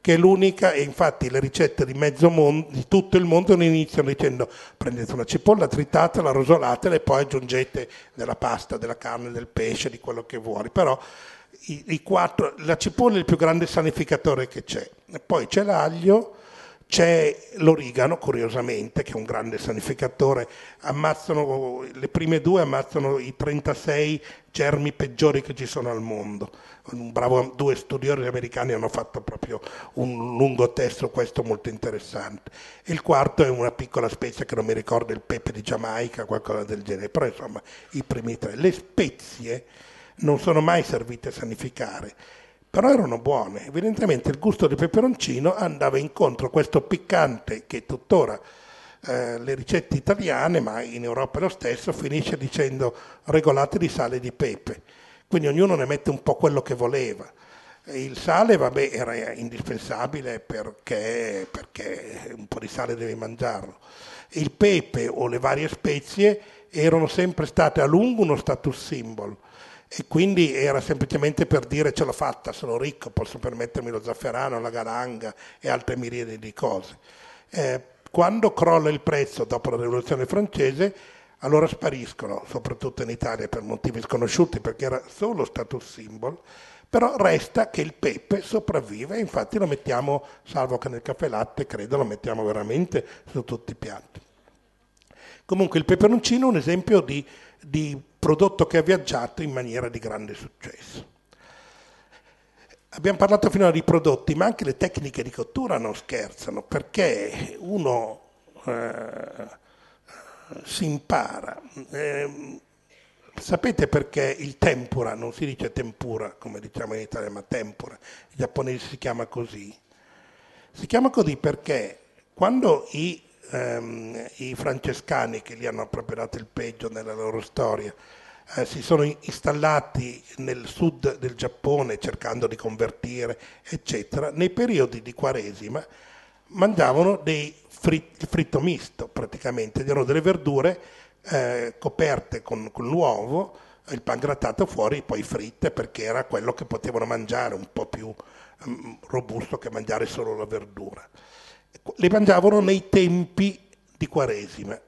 che è l'unica, e infatti le ricette di mondo, di tutto il mondo iniziano dicendo prendete una cipolla, tritatela, rosolatela e poi aggiungete della pasta, della carne, del pesce, di quello che vuoi. Però i, i quattro, la cipolla è il più grande sanificatore che c'è. E poi c'è l'aglio, c'è l'origano, curiosamente, che è un grande sanificatore, ammazzano, le prime due ammazzano i 36 germi peggiori che ci sono al mondo. Bravo, due studiosi americani hanno fatto proprio un lungo testo, questo molto interessante. Il quarto è una piccola spezia che non mi ricordo, il pepe di Giamaica, qualcosa del genere, però insomma i primi tre. Le spezie non sono mai servite a sanificare però erano buone. Evidentemente il gusto di peperoncino andava incontro a questo piccante che tuttora eh, le ricette italiane, ma in Europa lo stesso, finisce dicendo regolate di sale e di pepe. Quindi ognuno ne mette un po' quello che voleva. Il sale, vabbè, era indispensabile perché, perché un po' di sale devi mangiarlo. Il pepe o le varie spezie erano sempre state a lungo uno status symbol e quindi era semplicemente per dire ce l'ho fatta, sono ricco, posso permettermi lo zafferano, la galanga e altre miriadi di cose. Eh, quando crolla il prezzo dopo la rivoluzione francese, allora spariscono, soprattutto in Italia per motivi sconosciuti, perché era solo status symbol, però resta che il pepe sopravvive infatti lo mettiamo, salvo che nel caffè latte, credo, lo mettiamo veramente su tutti i piatti. Comunque il peperoncino è un esempio di, di prodotto che ha viaggiato in maniera di grande successo. Abbiamo parlato finora di prodotti, ma anche le tecniche di cottura non scherzano, perché uno eh, si impara. Eh, sapete perché il tempura, non si dice tempura come diciamo in Italia, ma tempura, in giapponese si chiama così? Si chiama così perché quando i ehm, i francescani che gli hanno proprio dato il peggio nella loro storia, eh, si sono installati nel sud del Giappone cercando di convertire, eccetera, nei periodi di Quaresima mangiavano dei frit- fritto misto praticamente, erano delle verdure eh, coperte con, con l'uovo, il pan grattato fuori, poi fritte perché era quello che potevano mangiare, un po' più um, robusto che mangiare solo la verdura le mangiavano nei tempi di Quaresima.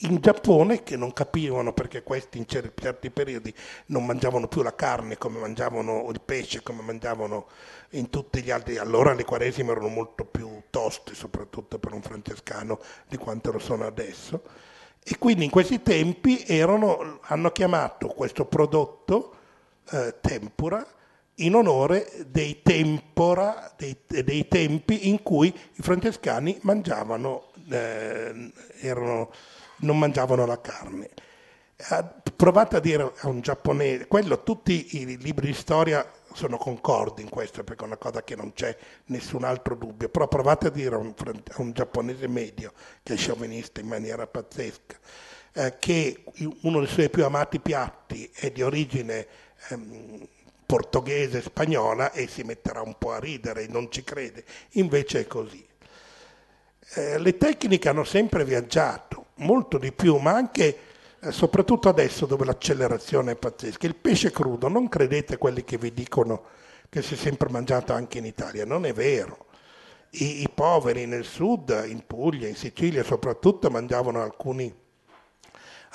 In Giappone, che non capivano perché questi in certi periodi non mangiavano più la carne come mangiavano il pesce, come mangiavano in tutti gli altri, allora le quaresime erano molto più toste, soprattutto per un francescano, di quanto lo sono adesso. E quindi in questi tempi erano, hanno chiamato questo prodotto eh, tempura in onore dei, tempora, dei, dei tempi in cui i francescani mangiavano, eh, erano, non mangiavano la carne. Provate a dire a un giapponese, quello, tutti i libri di storia sono concordi in questo perché è una cosa che non c'è nessun altro dubbio, però provate a dire a un, a un giapponese medio che è sciovinista in maniera pazzesca, eh, che uno dei suoi più amati piatti è di origine ehm, portoghese, spagnola e si metterà un po' a ridere e non ci crede. Invece è così. Eh, le tecniche hanno sempre viaggiato, molto di più, ma anche, eh, soprattutto adesso dove l'accelerazione è pazzesca. Il pesce crudo, non credete quelli che vi dicono che si è sempre mangiato anche in Italia, non è vero. I, i poveri nel sud, in Puglia, in Sicilia soprattutto, mangiavano alcuni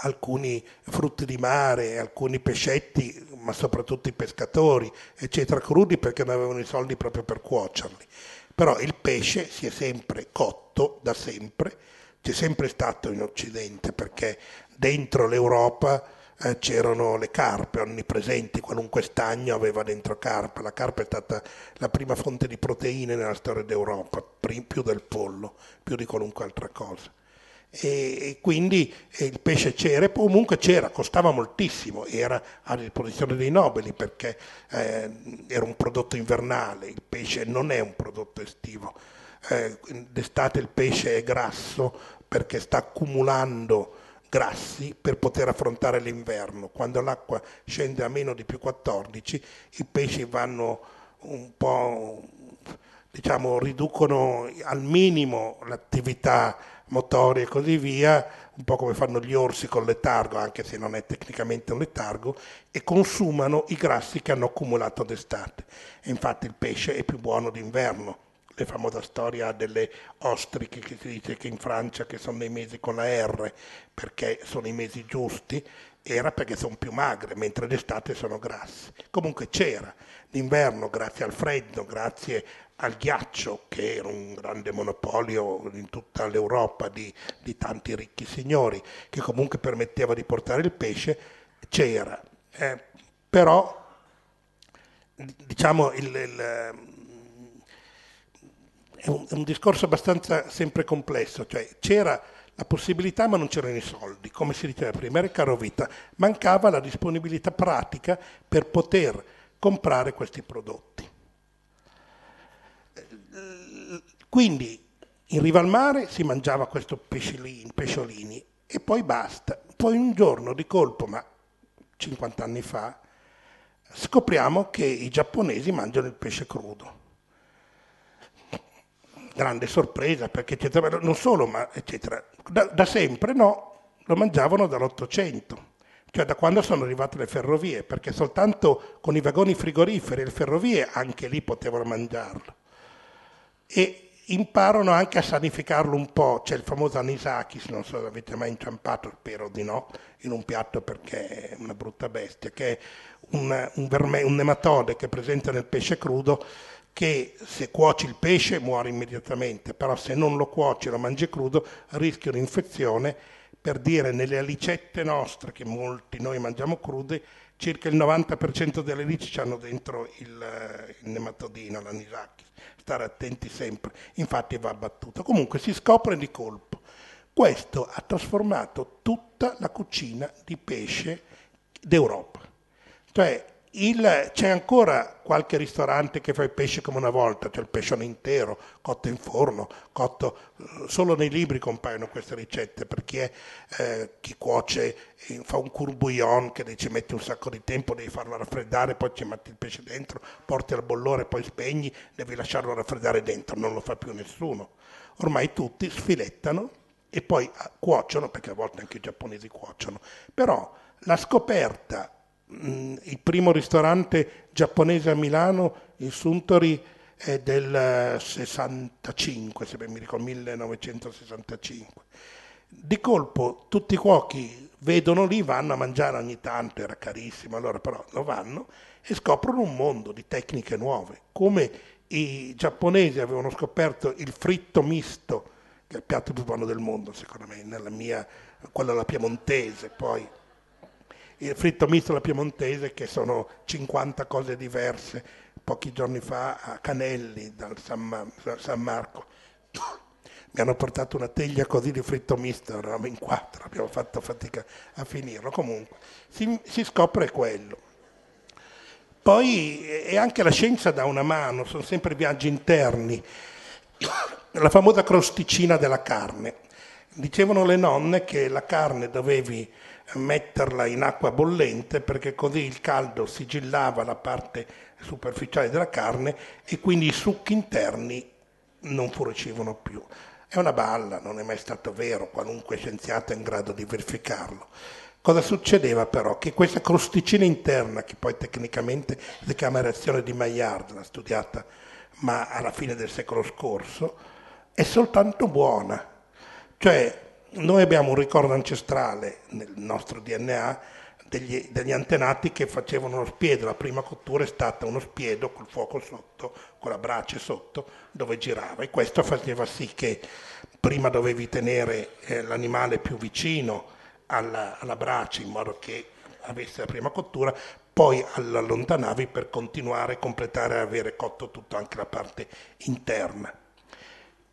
alcuni frutti di mare, alcuni pescetti, ma soprattutto i pescatori, eccetera, crudi perché non avevano i soldi proprio per cuocerli. Però il pesce si è sempre cotto da sempre, c'è sempre stato in Occidente perché dentro l'Europa eh, c'erano le carpe onnipresenti, qualunque stagno aveva dentro carpe. La carpa è stata la prima fonte di proteine nella storia d'Europa, più del pollo, più di qualunque altra cosa e quindi il pesce c'era, e comunque c'era, costava moltissimo, era a disposizione dei nobili perché eh, era un prodotto invernale, il pesce non è un prodotto estivo, eh, d'estate il pesce è grasso perché sta accumulando grassi per poter affrontare l'inverno, quando l'acqua scende a meno di più 14 i pesci vanno un po' diciamo riducono al minimo l'attività motori e così via, un po' come fanno gli orsi con letargo, anche se non è tecnicamente un letargo, e consumano i grassi che hanno accumulato d'estate. E infatti il pesce è più buono d'inverno. La famosa storia delle ostriche che si dice che in Francia che sono nei mesi con la R perché sono i mesi giusti, era perché sono più magre, mentre d'estate sono grasse. Comunque c'era d'inverno, grazie al freddo, grazie al ghiaccio, che era un grande monopolio in tutta l'Europa di, di tanti ricchi signori, che comunque permetteva di portare il pesce, c'era. Eh, però, diciamo, il, il, è, un, è un discorso abbastanza sempre complesso, cioè c'era la possibilità ma non c'erano i soldi, come si diceva prima, era caro vita, mancava la disponibilità pratica per poter comprare questi prodotti. Quindi in riva al mare si mangiava questo pesciolini, pesciolini e poi basta. Poi un giorno di colpo, ma 50 anni fa, scopriamo che i giapponesi mangiano il pesce crudo. Grande sorpresa perché eccetera, non solo, ma eccetera. Da, da sempre no, lo mangiavano dall'Ottocento cioè da quando sono arrivate le ferrovie, perché soltanto con i vagoni frigoriferi e le ferrovie anche lì potevano mangiarlo. E imparano anche a sanificarlo un po', c'è il famoso anisakis, non so se avete mai inciampato, spero di no, in un piatto perché è una brutta bestia, che è un, un, verme, un nematode che è presente nel pesce crudo che se cuoci il pesce muore immediatamente, però se non lo cuoci e lo mangi crudo rischia un'infezione, per dire nelle alicette nostre, che molti noi mangiamo crude, circa il 90% delle alici hanno dentro il, il nematodino, l'anisakis stare attenti sempre, infatti va abbattuto. Comunque si scopre di colpo. Questo ha trasformato tutta la cucina di pesce d'Europa. Cioè il, c'è ancora qualche ristorante che fa il pesce come una volta, c'è il pescione intero, cotto in forno, cotto, eh, solo nei libri compaiono queste ricette per chi, è, eh, chi cuoce, fa un courbouillon che ci metti un sacco di tempo, devi farlo raffreddare, poi ci metti il pesce dentro, porti al bollore, poi spegni, devi lasciarlo raffreddare dentro, non lo fa più nessuno. Ormai tutti sfilettano e poi ah, cuociono, perché a volte anche i giapponesi cuociono, però la scoperta Il primo ristorante giapponese a Milano, il Suntory, è del 65, se ben mi ricordo, 1965. Di colpo tutti i cuochi vedono lì, vanno a mangiare ogni tanto, era carissimo, allora però lo vanno e scoprono un mondo di tecniche nuove, come i giapponesi avevano scoperto il fritto misto, che è il piatto più buono del mondo secondo me, nella mia, quello alla piemontese, poi il fritto misto alla piemontese che sono 50 cose diverse. Pochi giorni fa a Canelli, dal San, San Marco, mi hanno portato una teglia così di fritto misto, eravamo in quattro, abbiamo fatto fatica a finirlo. Comunque si, si scopre quello. Poi è anche la scienza da una mano, sono sempre viaggi interni. La famosa crosticina della carne. Dicevano le nonne che la carne dovevi metterla in acqua bollente perché così il caldo sigillava la parte superficiale della carne e quindi i succhi interni non fuoriuscivano più. È una balla, non è mai stato vero, qualunque scienziato è in grado di verificarlo. Cosa succedeva però? Che questa crosticina interna, che poi tecnicamente si chiama reazione di Maillard, l'ha studiata ma alla fine del secolo scorso, è soltanto buona. Cioè noi abbiamo un ricordo ancestrale nel nostro DNA degli, degli, antenati che facevano lo spiedo, la prima cottura è stata uno spiedo col fuoco sotto, con la brace sotto, dove girava e questo faceva sì che prima dovevi tenere eh, l'animale più vicino alla, alla brace in modo che avesse la prima cottura, poi l'allontanavi per continuare a completare e avere cotto tutto anche la parte interna.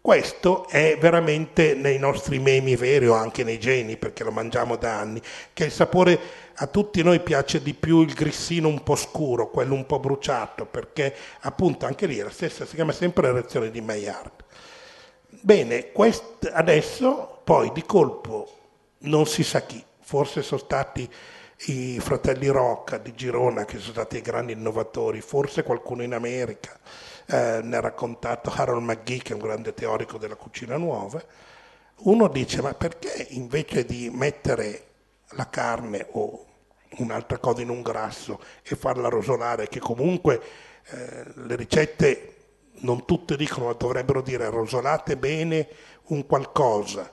Questo è veramente nei nostri memi veri o anche nei geni, perché lo mangiamo da anni, che il sapore a tutti noi piace di più il grissino un po' scuro, quello un po' bruciato, perché appunto anche lì la stessa, si chiama sempre reazione di Maillard. Bene, quest, adesso poi di colpo non si sa chi, forse sono stati i fratelli Rocca di Girona che sono stati i grandi innovatori, forse qualcuno in America, eh, ne ha raccontato Harold McGee che è un grande teorico della cucina nuova, uno dice ma perché invece di mettere la carne o un'altra cosa in un grasso e farla rosolare, che comunque eh, le ricette non tutte dicono, ma dovrebbero dire rosolate bene un qualcosa,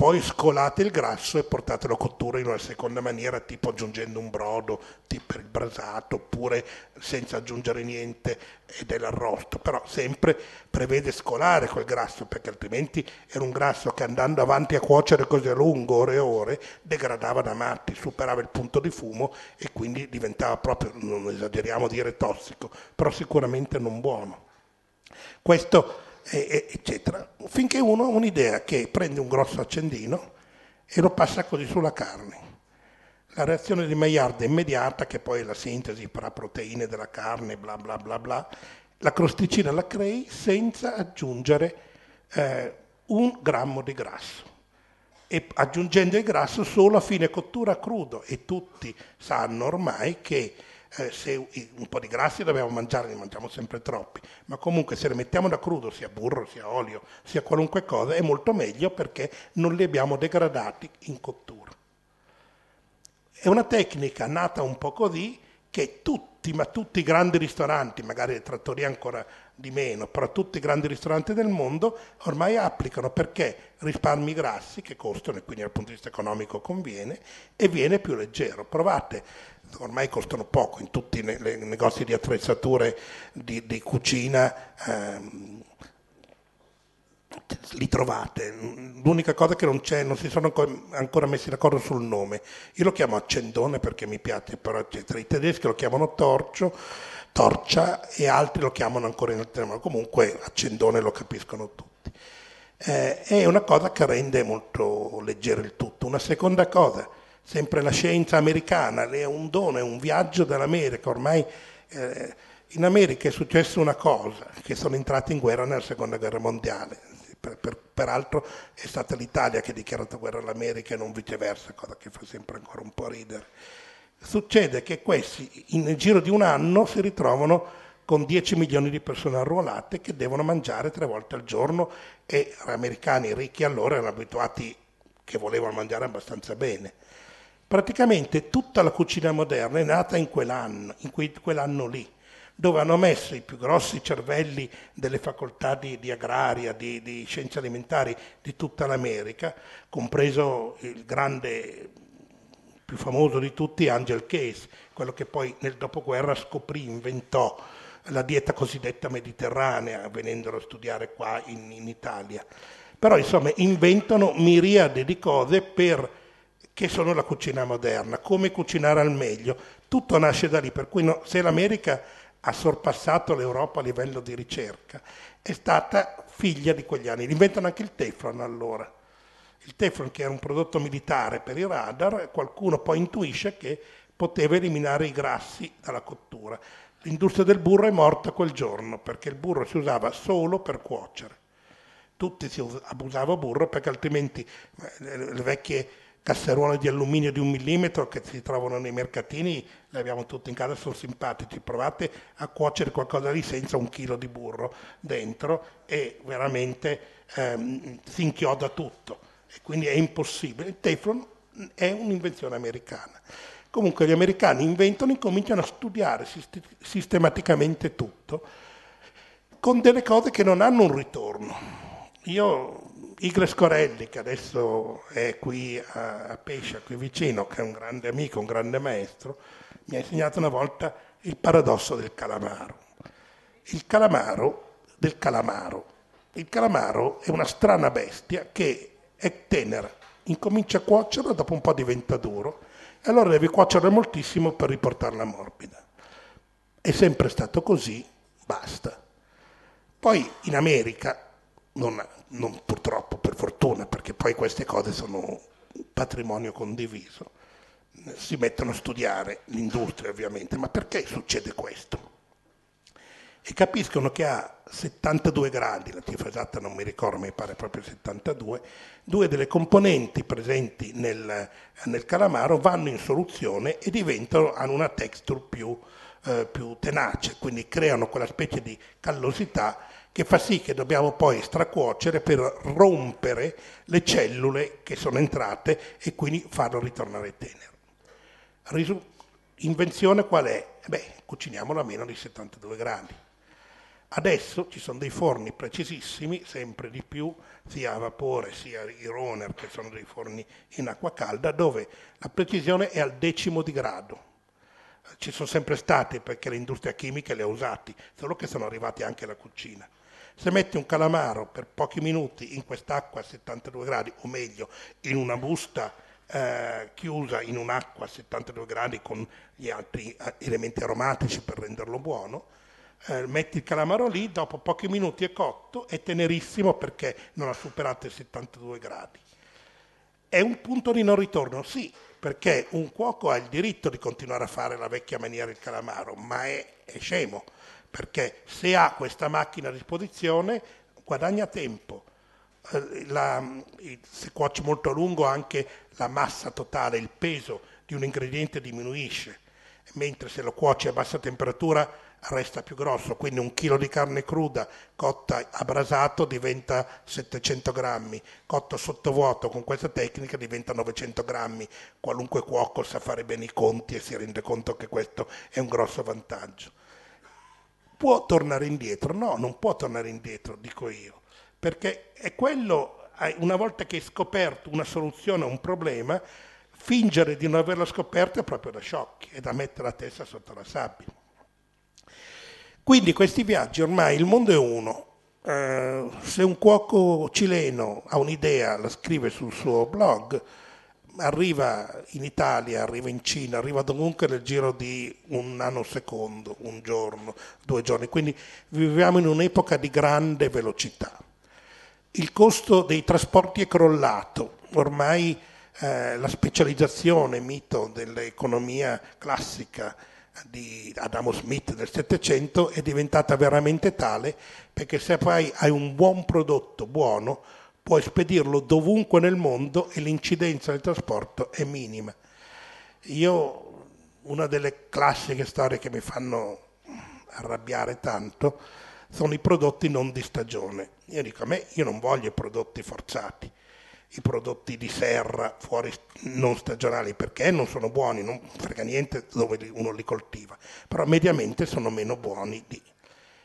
poi scolate il grasso e portatelo a cottura in una seconda maniera, tipo aggiungendo un brodo per il brasato, oppure senza aggiungere niente e dell'arrosto, però sempre prevede scolare quel grasso, perché altrimenti era un grasso che andando avanti a cuocere così a lungo, ore e ore, degradava da matti, superava il punto di fumo e quindi diventava proprio, non esageriamo a dire tossico, però sicuramente non buono. Questo eccetera, finché uno ha un'idea che prende un grosso accendino e lo passa così sulla carne. La reazione di Maillard è immediata, che poi è la sintesi fra proteine della carne, bla bla bla bla, la crosticina la crei senza aggiungere eh, un grammo di grasso. E aggiungendo il grasso solo a fine cottura crudo. E tutti sanno ormai che eh, se un po' di grassi dobbiamo mangiare, ne mangiamo sempre troppi, ma comunque se le mettiamo da crudo, sia burro, sia olio, sia qualunque cosa, è molto meglio perché non li abbiamo degradati in cottura. È una tecnica nata un po' così che tutti, ma tutti i grandi ristoranti, magari le trattorie ancora di meno, però tutti i grandi ristoranti del mondo ormai applicano perché risparmi grassi che costano e quindi dal punto di vista economico conviene e viene più leggero. Provate ormai costano poco in tutti i negozi di attrezzature di, di cucina. Ehm, li trovate. L'unica cosa che non c'è, non si sono ancora messi d'accordo sul nome. Io lo chiamo accendone perché mi piace, però eccetera. I tedeschi lo chiamano torcio, torcia e altri lo chiamano ancora in altro modo. Comunque accendone lo capiscono tutti. Eh, è una cosa che rende molto leggero il tutto. Una seconda cosa, sempre la scienza americana, è un dono, è un viaggio dall'America, ormai eh, in America è successa una cosa, che sono entrati in guerra nella seconda guerra mondiale, per, per, peraltro è stata l'Italia che ha dichiarato guerra all'America e non viceversa, cosa che fa sempre ancora un po' ridere. Succede che questi nel giro di un anno si ritrovano con 10 milioni di persone arruolate che devono mangiare tre volte al giorno e gli americani ricchi allora erano abituati che volevano mangiare abbastanza bene. Praticamente tutta la cucina moderna è nata in quell'anno, in quell'anno lì, dove hanno messo i più grossi cervelli delle facoltà di, di agraria, di, di, scienze alimentari di tutta l'America, compreso il grande, più famoso di tutti, Angel Case, quello che poi nel dopoguerra scoprì, inventò la dieta cosiddetta mediterranea, venendolo a studiare qua in, in Italia. Però insomma inventano miriade di cose per che sono la cucina moderna, come cucinare al meglio. Tutto nasce da lì, per cui no, se l'America ha sorpassato l'Europa a livello di ricerca, è stata figlia di quegli anni. Inventano anche il Teflon allora. Il Teflon che era un prodotto militare per i radar, qualcuno poi intuisce che poteva eliminare i grassi dalla cottura. L'industria del burro è morta quel giorno perché il burro si usava solo per cuocere. Tutti si abusava burro perché altrimenti eh, le vecchie casseruole di alluminio di un millimetro che si trovano nei mercatini, le abbiamo tutte in casa, sono simpatici. Provate a cuocere qualcosa lì senza un chilo di burro dentro e veramente ehm, si inchioda tutto. E quindi è impossibile. Il Teflon è un'invenzione americana. Comunque gli americani inventano, incominciano a studiare sistematicamente tutto con delle cose che non hanno un ritorno. Io, Igles Corelli, che adesso è qui a, a Pescia, qui vicino, che è un grande amico, un grande maestro, mi ha insegnato una volta il paradosso del calamaro. Il calamaro del calamaro. Il calamaro è una strana bestia che è tenera, incomincia a cuocerla, dopo un po' diventa duro, e allora devi cuocerla moltissimo per riportarla morbida. È sempre stato così, basta. Poi in America, non, non purtroppo per fortuna, perché poi queste cose sono patrimonio condiviso, si mettono a studiare l'industria ovviamente, ma perché succede questo? E capiscono che a 72 gradi, la cifra esatta non mi ricordo, mi pare proprio 72, due delle componenti presenti nel, nel calamaro vanno in soluzione e diventano, hanno una texture più, eh, più tenace, quindi creano quella specie di callosità che fa sì che dobbiamo poi stracuocere per rompere le cellule che sono entrate e quindi farlo ritornare tenero. Risu- invenzione qual è? Beh, cuciniamolo a meno di 72 gradi. Adesso ci sono dei forni precisissimi, sempre di più, sia a vapore sia i Roner, che sono dei forni in acqua calda, dove la precisione è al decimo di grado ci sono sempre stati perché l'industria chimica li ha usati, solo che sono arrivati anche alla cucina. Se metti un calamaro per pochi minuti in quest'acqua a 72 gradi, o meglio, in una busta eh, chiusa in un'acqua a 72 gradi con gli altri eh, elementi aromatici per renderlo buono, eh, metti il calamaro lì, dopo pochi minuti è cotto, è tenerissimo perché non ha superato i 72 gradi. È un punto di non ritorno, sì, perché un cuoco ha il diritto di continuare a fare la vecchia maniera il calamaro, ma è, è scemo, perché se ha questa macchina a disposizione guadagna tempo. Eh, la, se cuoci molto a lungo anche la massa totale, il peso di un ingrediente diminuisce, mentre se lo cuoci a bassa temperatura resta più grosso, quindi un chilo di carne cruda cotta a brasato diventa 700 grammi, cotto sottovuoto con questa tecnica diventa 900 grammi, qualunque cuoco sa fare bene i conti e si rende conto che questo è un grosso vantaggio. Può tornare indietro? No, non può tornare indietro, dico io, perché è quello, una volta che hai scoperto una soluzione a un problema, fingere di non averlo scoperto è proprio da sciocchi, è da mettere la testa sotto la sabbia. Quindi questi viaggi ormai il mondo è uno. Eh, se un cuoco cileno ha un'idea, la scrive sul suo blog, arriva in Italia, arriva in Cina, arriva dovunque nel giro di un nanosecondo, un giorno, due giorni. Quindi viviamo in un'epoca di grande velocità. Il costo dei trasporti è crollato, ormai eh, la specializzazione, mito dell'economia classica, di Adamo Smith del Settecento è diventata veramente tale perché se poi hai un buon prodotto buono puoi spedirlo dovunque nel mondo e l'incidenza del trasporto è minima. Io, una delle classiche storie che mi fanno arrabbiare tanto sono i prodotti non di stagione. Io dico a me, io non voglio i prodotti forzati i prodotti di serra fuori non stagionali perché non sono buoni, non frega niente dove uno li coltiva, però mediamente sono meno buoni di.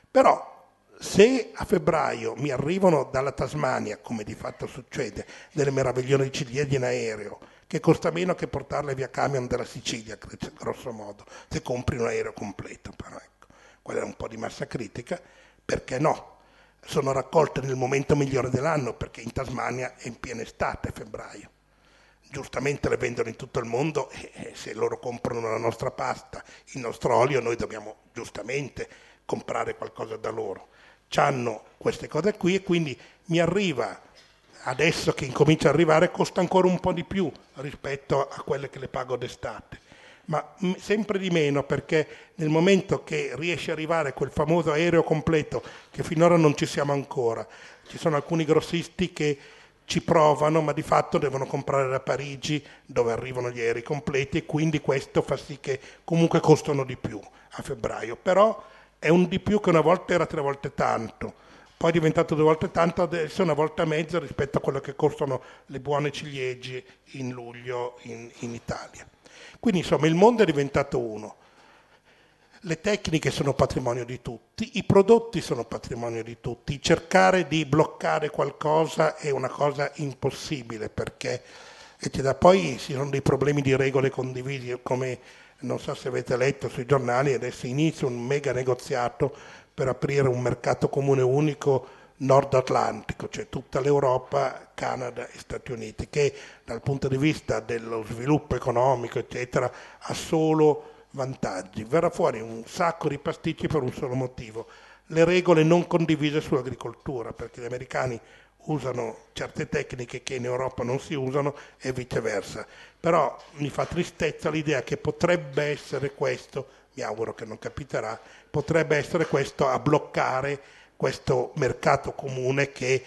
Però se a febbraio mi arrivano dalla Tasmania, come di fatto succede, delle meravigliose ciliegie in aereo, che costa meno che portarle via camion dalla Sicilia, grosso modo, se compri un aereo completo, però ecco, quella è un po' di massa critica, perché no? sono raccolte nel momento migliore dell'anno perché in Tasmania è in piena estate, febbraio. Giustamente le vendono in tutto il mondo (laughs) e se loro comprano la nostra pasta, il nostro olio, noi dobbiamo giustamente comprare qualcosa da loro. Hanno queste cose qui e quindi mi arriva, adesso che incomincia ad arrivare, costa ancora un po' di più rispetto a quelle che le pago d'estate ma sempre di meno perché nel momento che riesce ad arrivare quel famoso aereo completo che finora non ci siamo ancora, ci sono alcuni grossisti che ci provano, ma di fatto devono comprare da Parigi dove arrivano gli aerei completi e quindi questo fa sì che comunque costano di più a febbraio. Però è un di più che una volta era tre volte tanto, poi è diventato due volte tanto, adesso è una volta e mezza rispetto a quello che costano le buone ciliegie in luglio in, in Italia. Quindi insomma il mondo è diventato uno le tecniche sono patrimonio di tutti, i prodotti sono patrimonio di tutti, cercare di bloccare qualcosa è una cosa impossibile perché poi ci sono dei problemi di regole condivisi, come non so se avete letto sui giornali, adesso inizia un mega negoziato per aprire un mercato comune unico nord atlantico, cioè tutta l'Europa, Canada e Stati Uniti, che dal punto di vista dello sviluppo economico, eccetera, ha solo vantaggi. Verrà fuori un sacco di pasticci per un solo motivo. Le regole non condivise sull'agricoltura, perché gli americani usano certe tecniche che in Europa non si usano e viceversa. Però mi fa tristezza l'idea che potrebbe essere questo, mi auguro che non capiterà, potrebbe essere questo a bloccare questo mercato comune che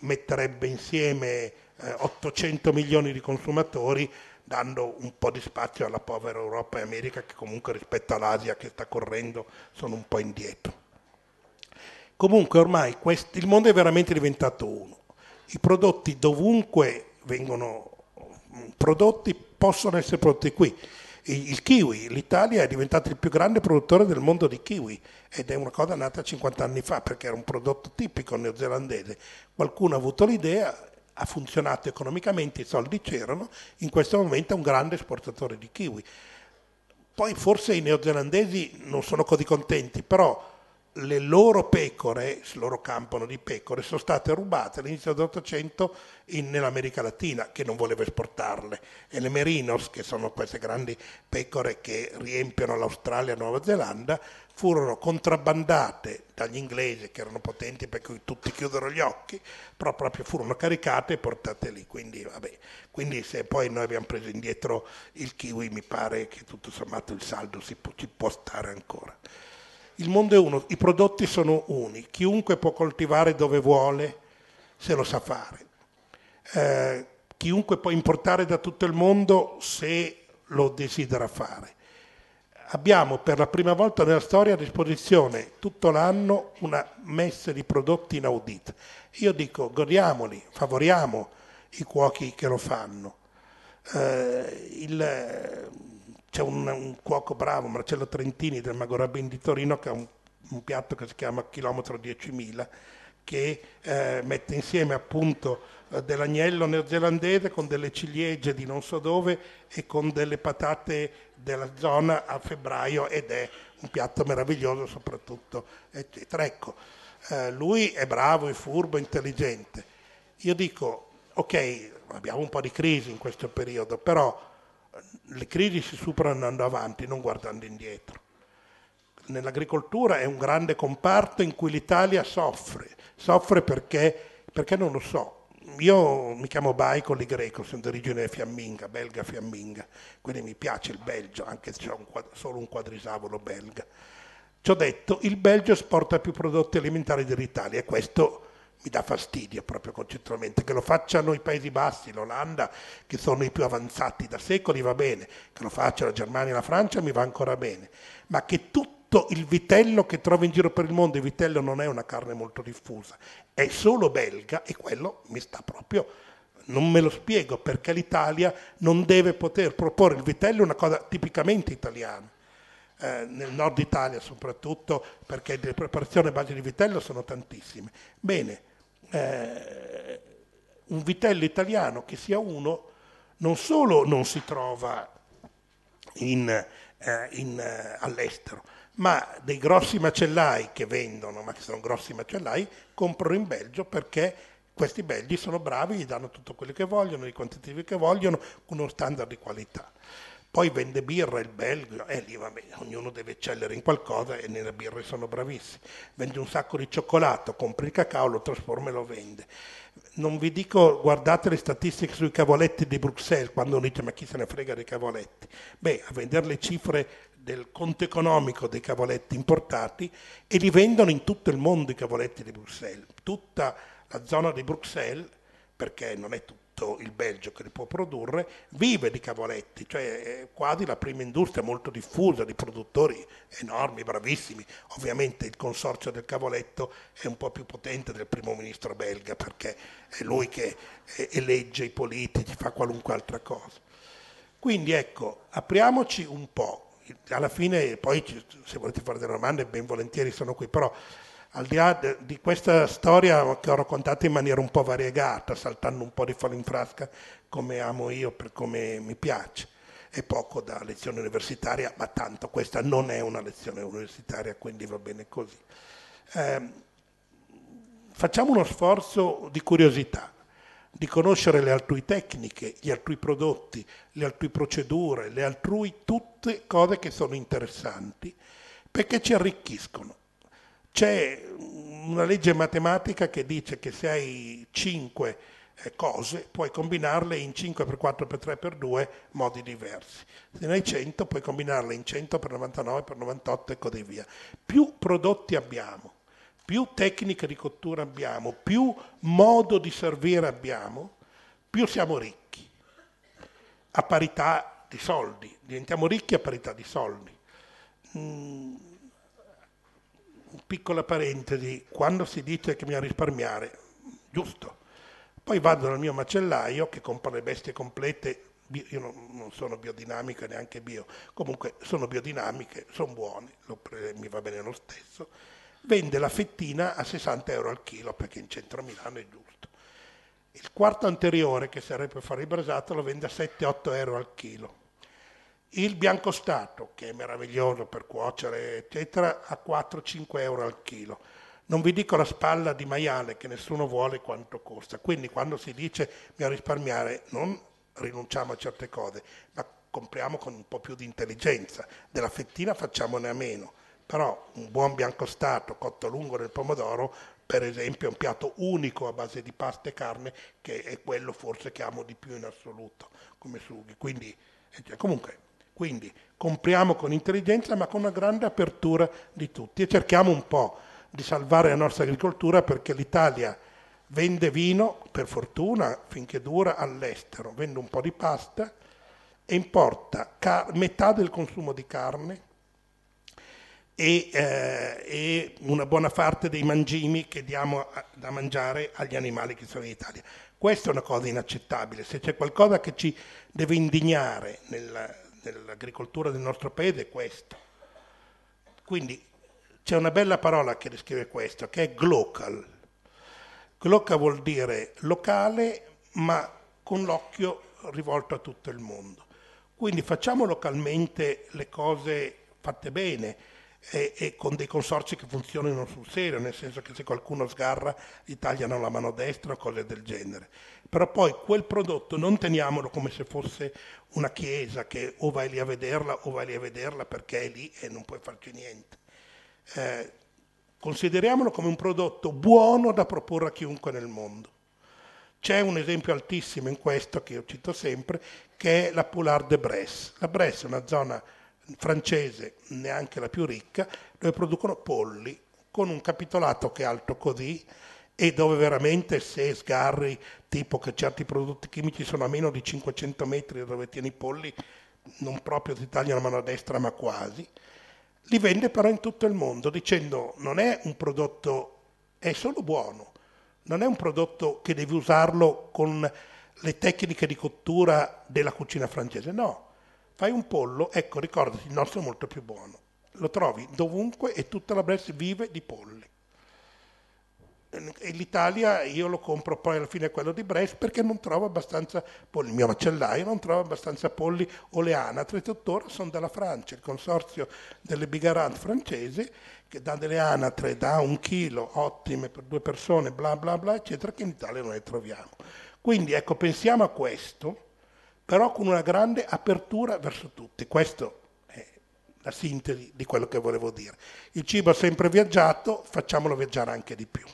metterebbe insieme 800 milioni di consumatori dando un po' di spazio alla povera Europa e America che comunque rispetto all'Asia che sta correndo sono un po' indietro. Comunque ormai il mondo è veramente diventato uno. I prodotti dovunque vengono prodotti possono essere prodotti qui. Il kiwi, l'Italia è diventato il più grande produttore del mondo di kiwi ed è una cosa nata 50 anni fa perché era un prodotto tipico neozelandese. Qualcuno ha avuto l'idea, ha funzionato economicamente, i soldi c'erano, in questo momento è un grande esportatore di kiwi. Poi forse i neozelandesi non sono così contenti, però le loro pecore, il loro campano di pecore, sono state rubate all'inizio dell'Ottocento nell'America Latina, che non voleva esportarle, e le merinos, che sono queste grandi pecore che riempiono l'Australia e Nuova Zelanda, furono contrabbandate dagli inglesi, che erano potenti per cui tutti chiudono gli occhi, però proprio furono caricate e portate lì. Quindi, vabbè. Quindi se poi noi abbiamo preso indietro il kiwi, mi pare che tutto sommato il saldo si può, ci può stare ancora. Il mondo è uno, i prodotti sono uni, chiunque può coltivare dove vuole se lo sa fare, eh, chiunque può importare da tutto il mondo se lo desidera fare. Abbiamo per la prima volta nella storia a disposizione tutto l'anno una messa di prodotti inaudita. Io dico godiamoli, favoriamo i cuochi che lo fanno. Eh, il, c'è un, un, cuoco bravo, Marcello Trentini del Magorabin di Torino, che ha un, un piatto che si chiama Chilometro 10.000, che eh, mette insieme appunto eh, dell'agnello neozelandese con delle ciliegie di non so dove e con delle patate della zona a febbraio ed è un piatto meraviglioso soprattutto, eccetera. Ecco, eh, lui è bravo, è furbo, intelligente. Io dico, ok, abbiamo un po' di crisi in questo periodo, però le crisi si superano andando avanti, non guardando indietro. Nell'agricoltura è un grande comparto in cui l'Italia soffre, soffre perché, perché non lo so. Io mi chiamo Baicoli greco, sono di origine fiamminga, belga fiamminga, quindi mi piace il Belgio, anche se ho un, solo un quadrisavolo belga. Ci ho detto, il Belgio esporta più prodotti alimentari dell'Italia questo mi dà fastidio proprio concettualmente, che lo facciano i Paesi Bassi, l'Olanda, che sono i più avanzati da secoli va bene, che lo faccia la Germania e la Francia mi va ancora bene, ma che tutto il vitello che trovo in giro per il mondo, il vitello non è una carne molto diffusa, è solo belga e quello mi sta proprio non me lo spiego perché l'Italia non deve poter proporre il vitello una cosa tipicamente italiana. Eh, nel nord Italia soprattutto perché le preparazioni a base di vitello sono tantissime. Bene, eh, un vitello italiano che sia uno non solo non si trova in, eh, in, eh, all'estero, ma dei grossi macellai che vendono, ma che sono grossi macellai, comprano in Belgio perché questi belgi sono bravi, gli danno tutto quello che vogliono, i quantitativi che vogliono, con uno standard di qualità. Poi vende birra il belga, e eh, lì vabbè, ognuno deve eccellere in qualcosa e nelle birre sono bravissimi. Vende un sacco di cioccolato, compra il cacao, lo trasforma e lo vende. Non vi dico, guardate le statistiche sui cavoletti di Bruxelles, quando dice ma chi se ne frega dei cavoletti. Beh, a vedere le cifre del conto economico dei cavoletti importati e li vendono in tutto il mondo i cavoletti di Bruxelles. Tutta la zona di Bruxelles perché non è tutto il Belgio che li può produrre, vive di cavoletti, cioè è quasi la prima industria molto diffusa di produttori enormi, bravissimi. Ovviamente il consorzio del cavoletto è un po' più potente del primo ministro belga perché è lui che elegge i politici, fa qualunque altra cosa. Quindi ecco, apriamoci un po'. Alla fine, poi se volete fare delle domande, ben volentieri sono qui, però al di là di questa storia che ho raccontato in maniera un po' variegata, saltando un po' di fallo in frasca come amo io, per come mi piace, e poco da lezione universitaria, ma tanto questa non è una lezione universitaria, quindi va bene così. Eh, facciamo uno sforzo di curiosità, di conoscere le altrui tecniche, gli altrui prodotti, le altrui procedure, le altrui tutte cose che sono interessanti, perché ci arricchiscono c'è una legge matematica che dice che se hai 5 eh, cose puoi combinarle in 5 per 4 per 3 per 2 modi diversi. Se ne hai 100 puoi combinarle in 100 per 99 per 98 e così via. Più prodotti abbiamo, più tecniche di cottura abbiamo, più modo di servire abbiamo, più siamo ricchi. A parità di soldi, diventiamo ricchi a parità di soldi. Mm piccola parentesi, quando si dice che bisogna risparmiare, giusto. Poi vado dal mio macellaio che compra le bestie complete, io non, sono biodinamico e neanche bio, comunque sono biodinamiche, sono buone, mi va bene lo stesso, vende la fettina a 60 euro al chilo perché in centro Milano è giusto. Il quarto anteriore, che per fare il brasato, lo vende a 7-8 euro al chilo il biancostato, che è meraviglioso per cuocere, eccetera, a 4-5 euro al chilo. Non vi dico la spalla di maiale che nessuno vuole quanto costa. Quindi quando si dice bisogna risparmiare, non rinunciamo a certe cose, ma compriamo con un po' più di intelligenza. Della fettina facciamone a meno. Però un buon biancostato cotto lungo nel pomodoro, per esempio, è un piatto unico a base di pasta e carne, che è quello forse che amo di più in assoluto come sughi. Quindi, eh, comunque, quindi compriamo con intelligenza ma con una grande apertura di tutti e cerchiamo un po' di salvare la nostra agricoltura perché l'Italia vende vino, per fortuna, finché dura, all'estero, vende un po' di pasta e importa car- metà del consumo di carne e, eh, e, una buona parte dei mangimi che diamo a, da mangiare agli animali che sono in Italia. Questa è una cosa inaccettabile. Se c'è qualcosa che ci deve indignare nel, dell'agricoltura del nostro paese è questo. Quindi c'è una bella parola che descrive questo, che è glocal. Glocal vuol dire locale, ma con l'occhio rivolto a tutto il mondo. Quindi facciamo localmente le cose fatte bene e, e, con dei consorci che funzionino sul serio, nel senso che se qualcuno sgarra gli tagliano la mano destra o cose del genere però poi quel prodotto non teniamolo come se fosse una chiesa che o vai lì a vederla o vai lì a vederla perché è lì e non puoi farci niente. Eh, consideriamolo come un prodotto buono da proporre a chiunque nel mondo. C'è un esempio altissimo in questo che io cito sempre, che è la Poulard de Bresse. La Bresse è una zona francese, neanche la più ricca, dove producono polli con un capitolato che è alto così, e dove veramente se sgarri, tipo che certi prodotti chimici sono a meno di 500 metri dove tieni i polli, non proprio ti tagliano la mano a destra ma quasi, li vende però in tutto il mondo dicendo non è un prodotto, è solo buono, non è un prodotto che devi usarlo con le tecniche di cottura della cucina francese, no, fai un pollo, ecco ricordati, il nostro è molto più buono, lo trovi dovunque e tutta la Bresse vive di polli. E l'Italia io lo compro poi alla fine quello di Brest perché non trovo abbastanza polli, il mio macellaio non trova abbastanza polli o le anatre, tuttora sono dalla Francia, il consorzio delle Bigarant francesi che dà delle anatre da un chilo ottime per due persone, bla bla bla, eccetera, che in Italia non le troviamo. Quindi ecco, pensiamo a questo, però con una grande apertura verso tutti. Questo è la sintesi di quello che volevo dire. Il cibo ha sempre viaggiato, facciamolo viaggiare anche di più.